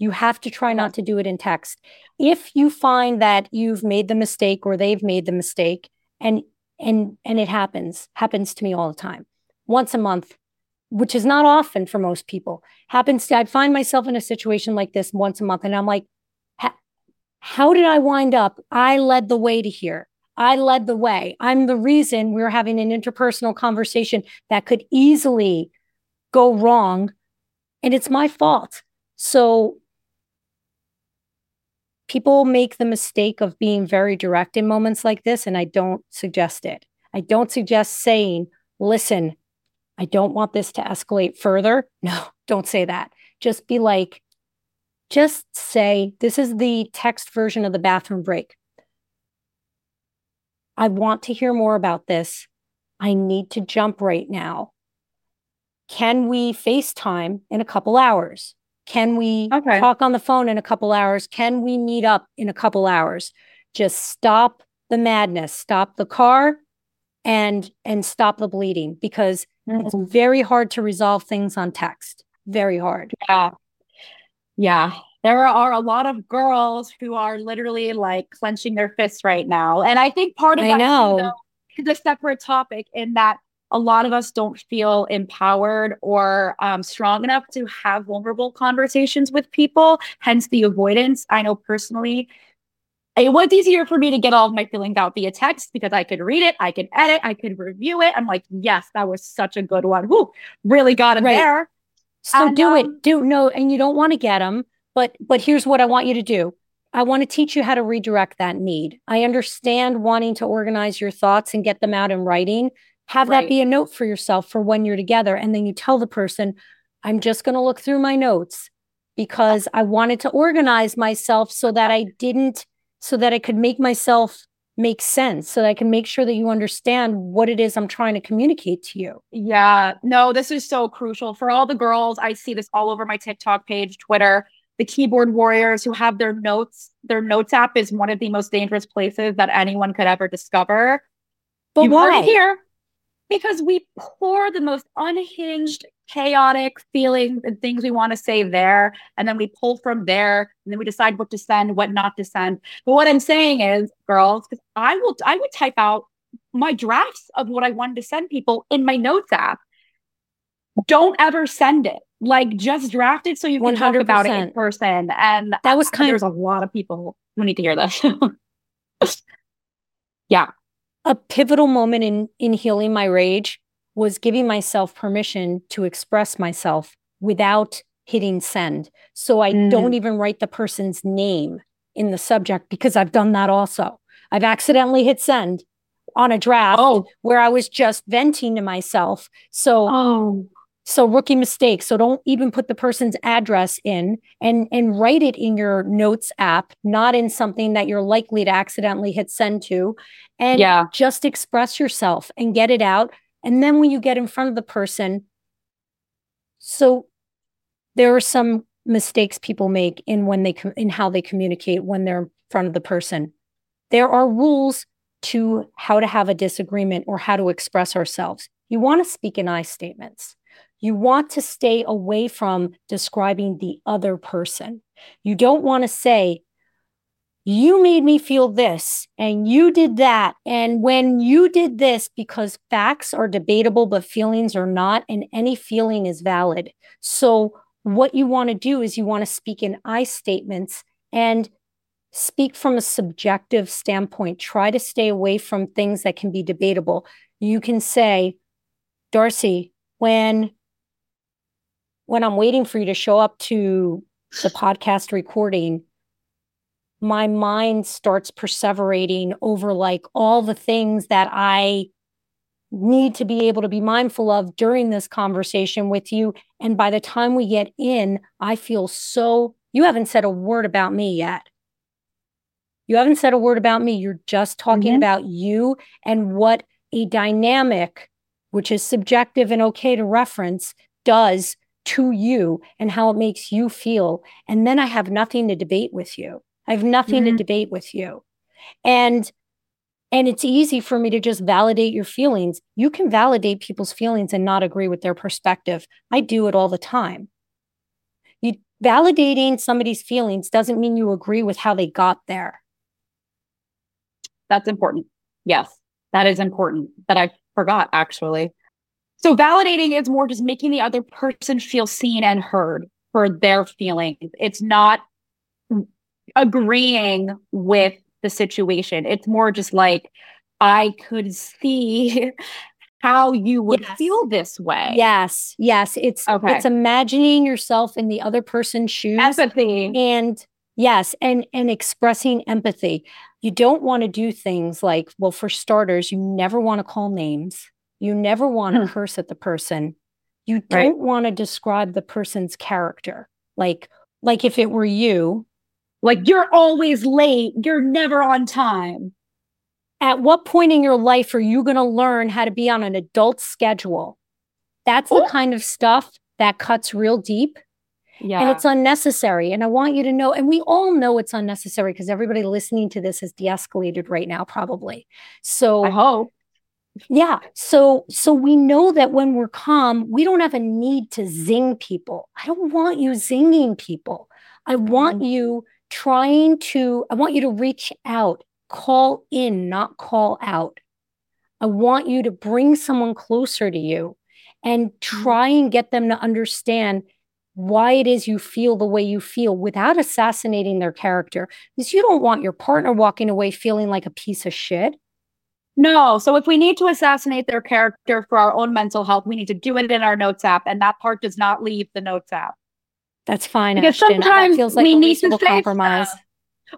You have to try not to do it in text. If you find that you've made the mistake or they've made the mistake and and and it happens, happens to me all the time. Once a month, which is not often for most people. Happens to I find myself in a situation like this once a month and I'm like how did I wind up? I led the way to here. I led the way. I'm the reason we're having an interpersonal conversation that could easily go wrong. And it's my fault. So people make the mistake of being very direct in moments like this. And I don't suggest it. I don't suggest saying, listen, I don't want this to escalate further. No, don't say that. Just be like, just say, this is the text version of the bathroom break. I want to hear more about this. I need to jump right now. Can we FaceTime in a couple hours? Can we okay. talk on the phone in a couple hours? Can we meet up in a couple hours? Just stop the madness, stop the car and and stop the bleeding because mm-hmm. it's very hard to resolve things on text. Very hard. Yeah. Yeah. There are a lot of girls who are literally like clenching their fists right now. And I think part of I that know. Though, is a separate topic in that a lot of us don't feel empowered or um, strong enough to have vulnerable conversations with people, hence the avoidance. I know personally, it was easier for me to get all of my feelings out via text because I could read it, I could edit, I could review it. I'm like, yes, that was such a good one. Whoo, really got it right. there. So and, do um, it. Do no, and you don't want to get them, but but here's what I want you to do. I want to teach you how to redirect that need. I understand wanting to organize your thoughts and get them out in writing. Have right. that be a note for yourself for when you're together. And then you tell the person, I'm just going to look through my notes because I wanted to organize myself so that I didn't, so that I could make myself make sense so that I can make sure that you understand what it is I'm trying to communicate to you. Yeah, no, this is so crucial for all the girls. I see this all over my TikTok page, Twitter. The keyboard warriors who have their notes, their notes app is one of the most dangerous places that anyone could ever discover. But you why? here because we pour the most unhinged chaotic feelings and things we want to say there and then we pull from there and then we decide what to send what not to send. But what i'm saying is girls because i will i would type out my drafts of what i wanted to send people in my notes app. Don't ever send it. Like just draft it so you can 100%. talk about it in person. And that was kind there's of, a lot of people who need to hear this. Yeah a pivotal moment in in healing my rage was giving myself permission to express myself without hitting send. So I mm. don't even write the person's name in the subject because I've done that also. I've accidentally hit send on a draft oh. where I was just venting to myself. So oh. So rookie mistake. So don't even put the person's address in and and write it in your notes app, not in something that you're likely to accidentally hit send to. And yeah. just express yourself and get it out. And then when you get in front of the person, so there are some mistakes people make in when they in how they communicate when they're in front of the person. There are rules to how to have a disagreement or how to express ourselves. You want to speak in I statements. You want to stay away from describing the other person. You don't want to say, you made me feel this and you did that. And when you did this, because facts are debatable, but feelings are not, and any feeling is valid. So, what you want to do is you want to speak in I statements and speak from a subjective standpoint. Try to stay away from things that can be debatable. You can say, Darcy, when when I'm waiting for you to show up to the podcast recording, my mind starts perseverating over like all the things that I need to be able to be mindful of during this conversation with you. And by the time we get in, I feel so, you haven't said a word about me yet. You haven't said a word about me. You're just talking mm-hmm. about you and what a dynamic, which is subjective and okay to reference, does to you and how it makes you feel. And then I have nothing to debate with you. I have nothing mm-hmm. to debate with you. And and it's easy for me to just validate your feelings. You can validate people's feelings and not agree with their perspective. I do it all the time. You validating somebody's feelings doesn't mean you agree with how they got there. That's important. Yes, that is important that I forgot actually. So validating is more just making the other person feel seen and heard for their feelings. It's not agreeing with the situation. It's more just like, I could see how you would yes. feel this way. Yes. Yes. It's okay. it's imagining yourself in the other person's shoes. Empathy. And yes, and and expressing empathy. You don't want to do things like, well, for starters, you never want to call names. You never want to hmm. curse at the person. You don't right. want to describe the person's character. Like, like if it were you, like you're always late, you're never on time. At what point in your life are you going to learn how to be on an adult schedule? That's the kind of stuff that cuts real deep. Yeah. And it's unnecessary. And I want you to know, and we all know it's unnecessary because everybody listening to this has de escalated right now, probably. So I hope. Yeah. So so we know that when we're calm, we don't have a need to zing people. I don't want you zinging people. I want mm-hmm. you trying to I want you to reach out, call in, not call out. I want you to bring someone closer to you and mm-hmm. try and get them to understand why it is you feel the way you feel without assassinating their character because you don't want your partner walking away feeling like a piece of shit. No. So if we need to assassinate their character for our own mental health, we need to do it in our notes app, and that part does not leave the notes app. That's fine. Because Ashton. sometimes feels like we need to compromise. Stuff.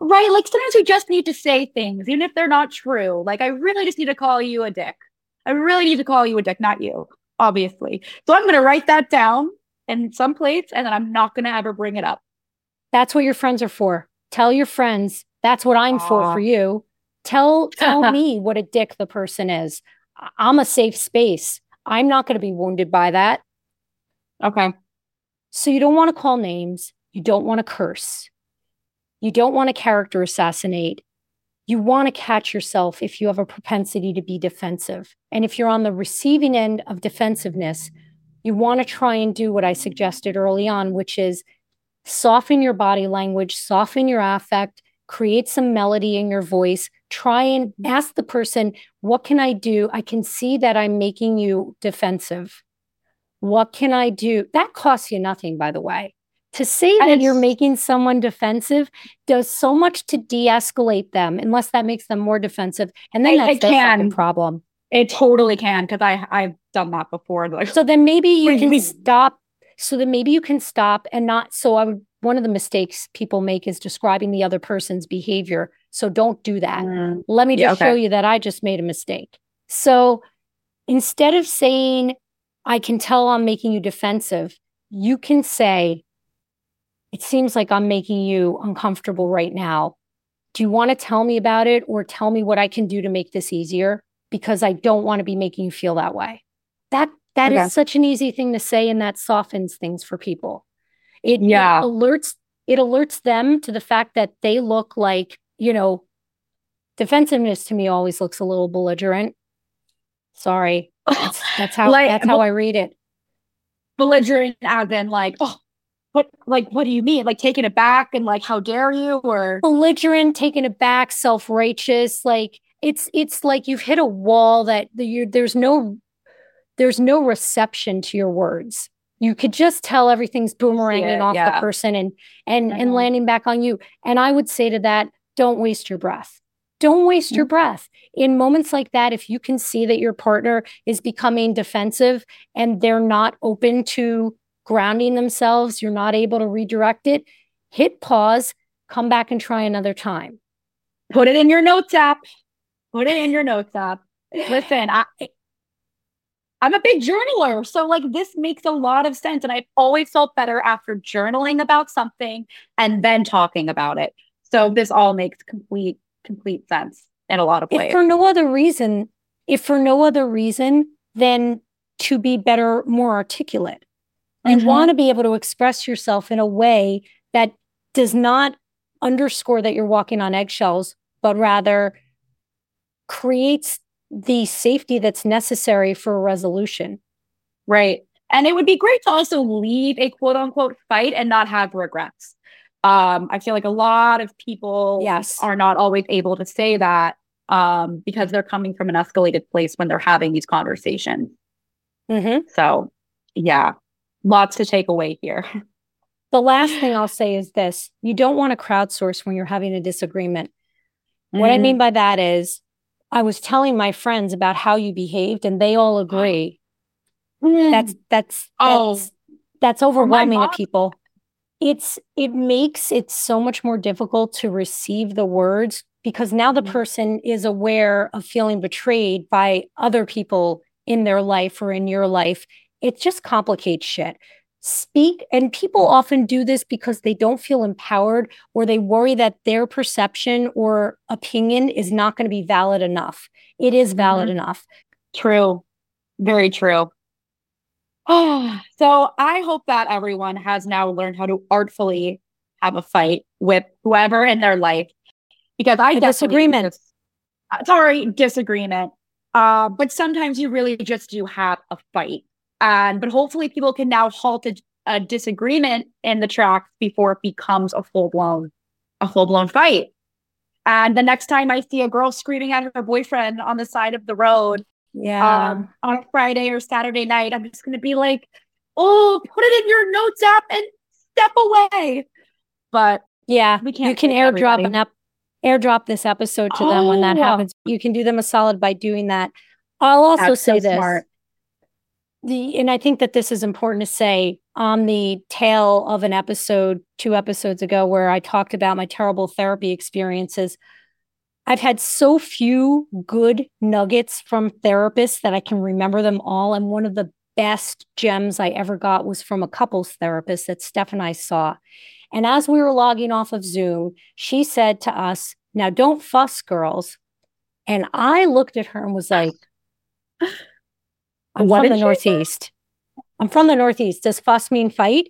Right. Like sometimes we just need to say things, even if they're not true. Like I really just need to call you a dick. I really need to call you a dick, not you, obviously. So I'm going to write that down in some place and then I'm not going to ever bring it up. That's what your friends are for. Tell your friends. That's what I'm Aww. for for you. Tell tell me what a dick the person is. I'm a safe space. I'm not going to be wounded by that. Okay. So you don't want to call names. You don't want to curse. You don't want to character assassinate. You want to catch yourself if you have a propensity to be defensive. And if you're on the receiving end of defensiveness, you want to try and do what I suggested early on, which is soften your body language, soften your affect, create some melody in your voice, try and ask the person, What can I do? I can see that I'm making you defensive. What can I do? That costs you nothing, by the way. To say that you're making someone defensive does so much to de escalate them, unless that makes them more defensive. And then I, that's the problem. It totally can because I I've done that before. Like, so then maybe you can stop. So then maybe you can stop and not. So I would. One of the mistakes people make is describing the other person's behavior so don't do that. Mm. Let me just yeah, okay. show you that I just made a mistake. So instead of saying, I can tell I'm making you defensive, you can say, It seems like I'm making you uncomfortable right now. Do you want to tell me about it or tell me what I can do to make this easier? Because I don't want to be making you feel that way. That that okay. is such an easy thing to say and that softens things for people. It, yeah. it alerts it alerts them to the fact that they look like you know, defensiveness to me always looks a little belligerent. Sorry. Oh, that's, that's how like, that's how I read it. Belligerent as in like, oh, what like what do you mean? Like taking it back and like how dare you or belligerent, taking it back, self-righteous, like it's it's like you've hit a wall that you there's no there's no reception to your words. You could just tell everything's boomeranging off yeah. the person and and and landing back on you. And I would say to that, don't waste your breath. Don't waste your mm-hmm. breath. In moments like that, if you can see that your partner is becoming defensive and they're not open to grounding themselves, you're not able to redirect it, hit pause, come back and try another time. Put it in your notes app. Put it in your notes app. Listen, I I'm a big journaler. So, like, this makes a lot of sense. And I've always felt better after journaling about something and then talking about it. So this all makes complete complete sense in a lot of ways. If for no other reason, if for no other reason than to be better, more articulate. Mm-hmm. Want to be able to express yourself in a way that does not underscore that you're walking on eggshells, but rather creates the safety that's necessary for a resolution. Right. And it would be great to also leave a quote unquote fight and not have regrets. Um, I feel like a lot of people yes. are not always able to say that um, because they're coming from an escalated place when they're having these conversations. Mm-hmm. So, yeah, lots to take away here. The last thing I'll say is this you don't want to crowdsource when you're having a disagreement. Mm-hmm. What I mean mm-hmm. by that is, I was telling my friends about how you behaved, and they all agree. that's that's oh, that's, that's overwhelming to people. It's it makes it so much more difficult to receive the words because now the mm-hmm. person is aware of feeling betrayed by other people in their life or in your life. It just complicates shit speak. And people often do this because they don't feel empowered or they worry that their perception or opinion is not going to be valid enough. It is valid mm-hmm. enough. True. Very true. Oh, so I hope that everyone has now learned how to artfully have a fight with whoever in their life because I disagreement. Uh, sorry, disagreement. Uh, but sometimes you really just do have a fight. And but hopefully people can now halt a, a disagreement in the tracks before it becomes a full blown a full blown fight. And the next time I see a girl screaming at her boyfriend on the side of the road, yeah, um, on a Friday or Saturday night, I'm just gonna be like, "Oh, put it in your notes app and step away." But yeah, we can't. You can airdrop an up, airdrop this episode to oh, them when that oh. happens. You can do them a solid by doing that. I'll also That's say so this: smart the and I think that this is important to say on the tail of an episode two episodes ago where I talked about my terrible therapy experiences. I've had so few good nuggets from therapists that I can remember them all. And one of the best gems I ever got was from a couples therapist that Steph and I saw. And as we were logging off of Zoom, she said to us, Now don't fuss, girls. And I looked at her and was like, I'm what from the Northeast. I'm from the Northeast. Does fuss mean fight?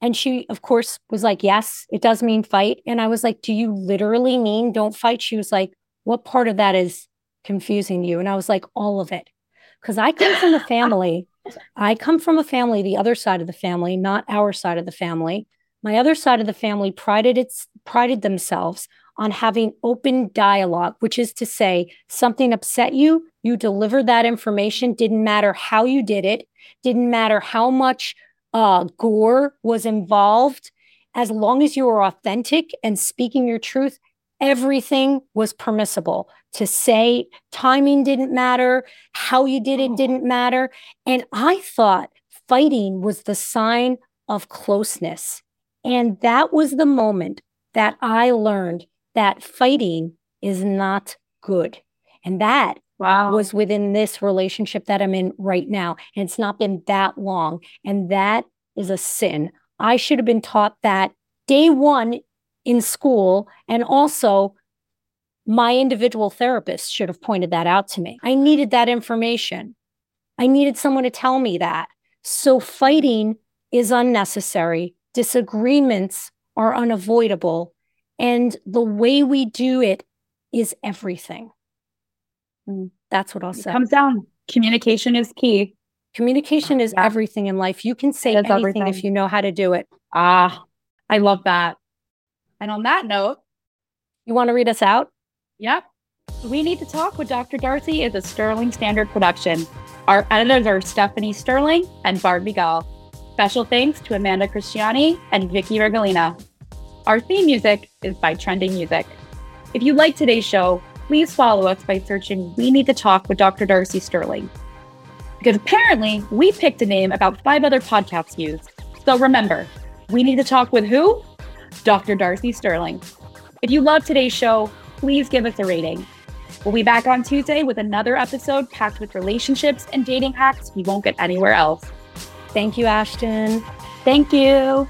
And she, of course, was like, Yes, it does mean fight. And I was like, Do you literally mean don't fight? She was like, What part of that is confusing you? And I was like, All of it. Because I come from a family. I come from a family, the other side of the family, not our side of the family. My other side of the family prided its prided themselves on having open dialogue, which is to say, something upset you, you delivered that information, didn't matter how you did it, didn't matter how much uh, gore was involved. As long as you were authentic and speaking your truth, everything was permissible. To say timing didn't matter, how you did it didn't matter. And I thought fighting was the sign of closeness. And that was the moment that I learned that fighting is not good. And that wow. was within this relationship that I'm in right now. And it's not been that long. And that is a sin. I should have been taught that day one in school. And also, my individual therapist should have pointed that out to me. I needed that information. I needed someone to tell me that. So, fighting is unnecessary. Disagreements are unavoidable. And the way we do it is everything. And that's what I'll say. Comes down. Communication is key. Communication is yeah. everything in life. You can say anything everything. if you know how to do it. Ah, I love that. And on that note, you want to read us out? Yep. We Need to Talk with Dr. Darcy is a Sterling Standard production. Our editors are Stephanie Sterling and Barb Gall. Special thanks to Amanda Christiani and Vicky Regalina. Our theme music is by Trending Music. If you like today's show, please follow us by searching We Need to Talk with Dr. Darcy Sterling. Because apparently, we picked a name about five other podcasts used. So remember, we need to talk with who? Dr. Darcy Sterling. If you love today's show, please give us a rating. We'll be back on Tuesday with another episode packed with relationships and dating hacks you won't get anywhere else. Thank you, Ashton. Thank you.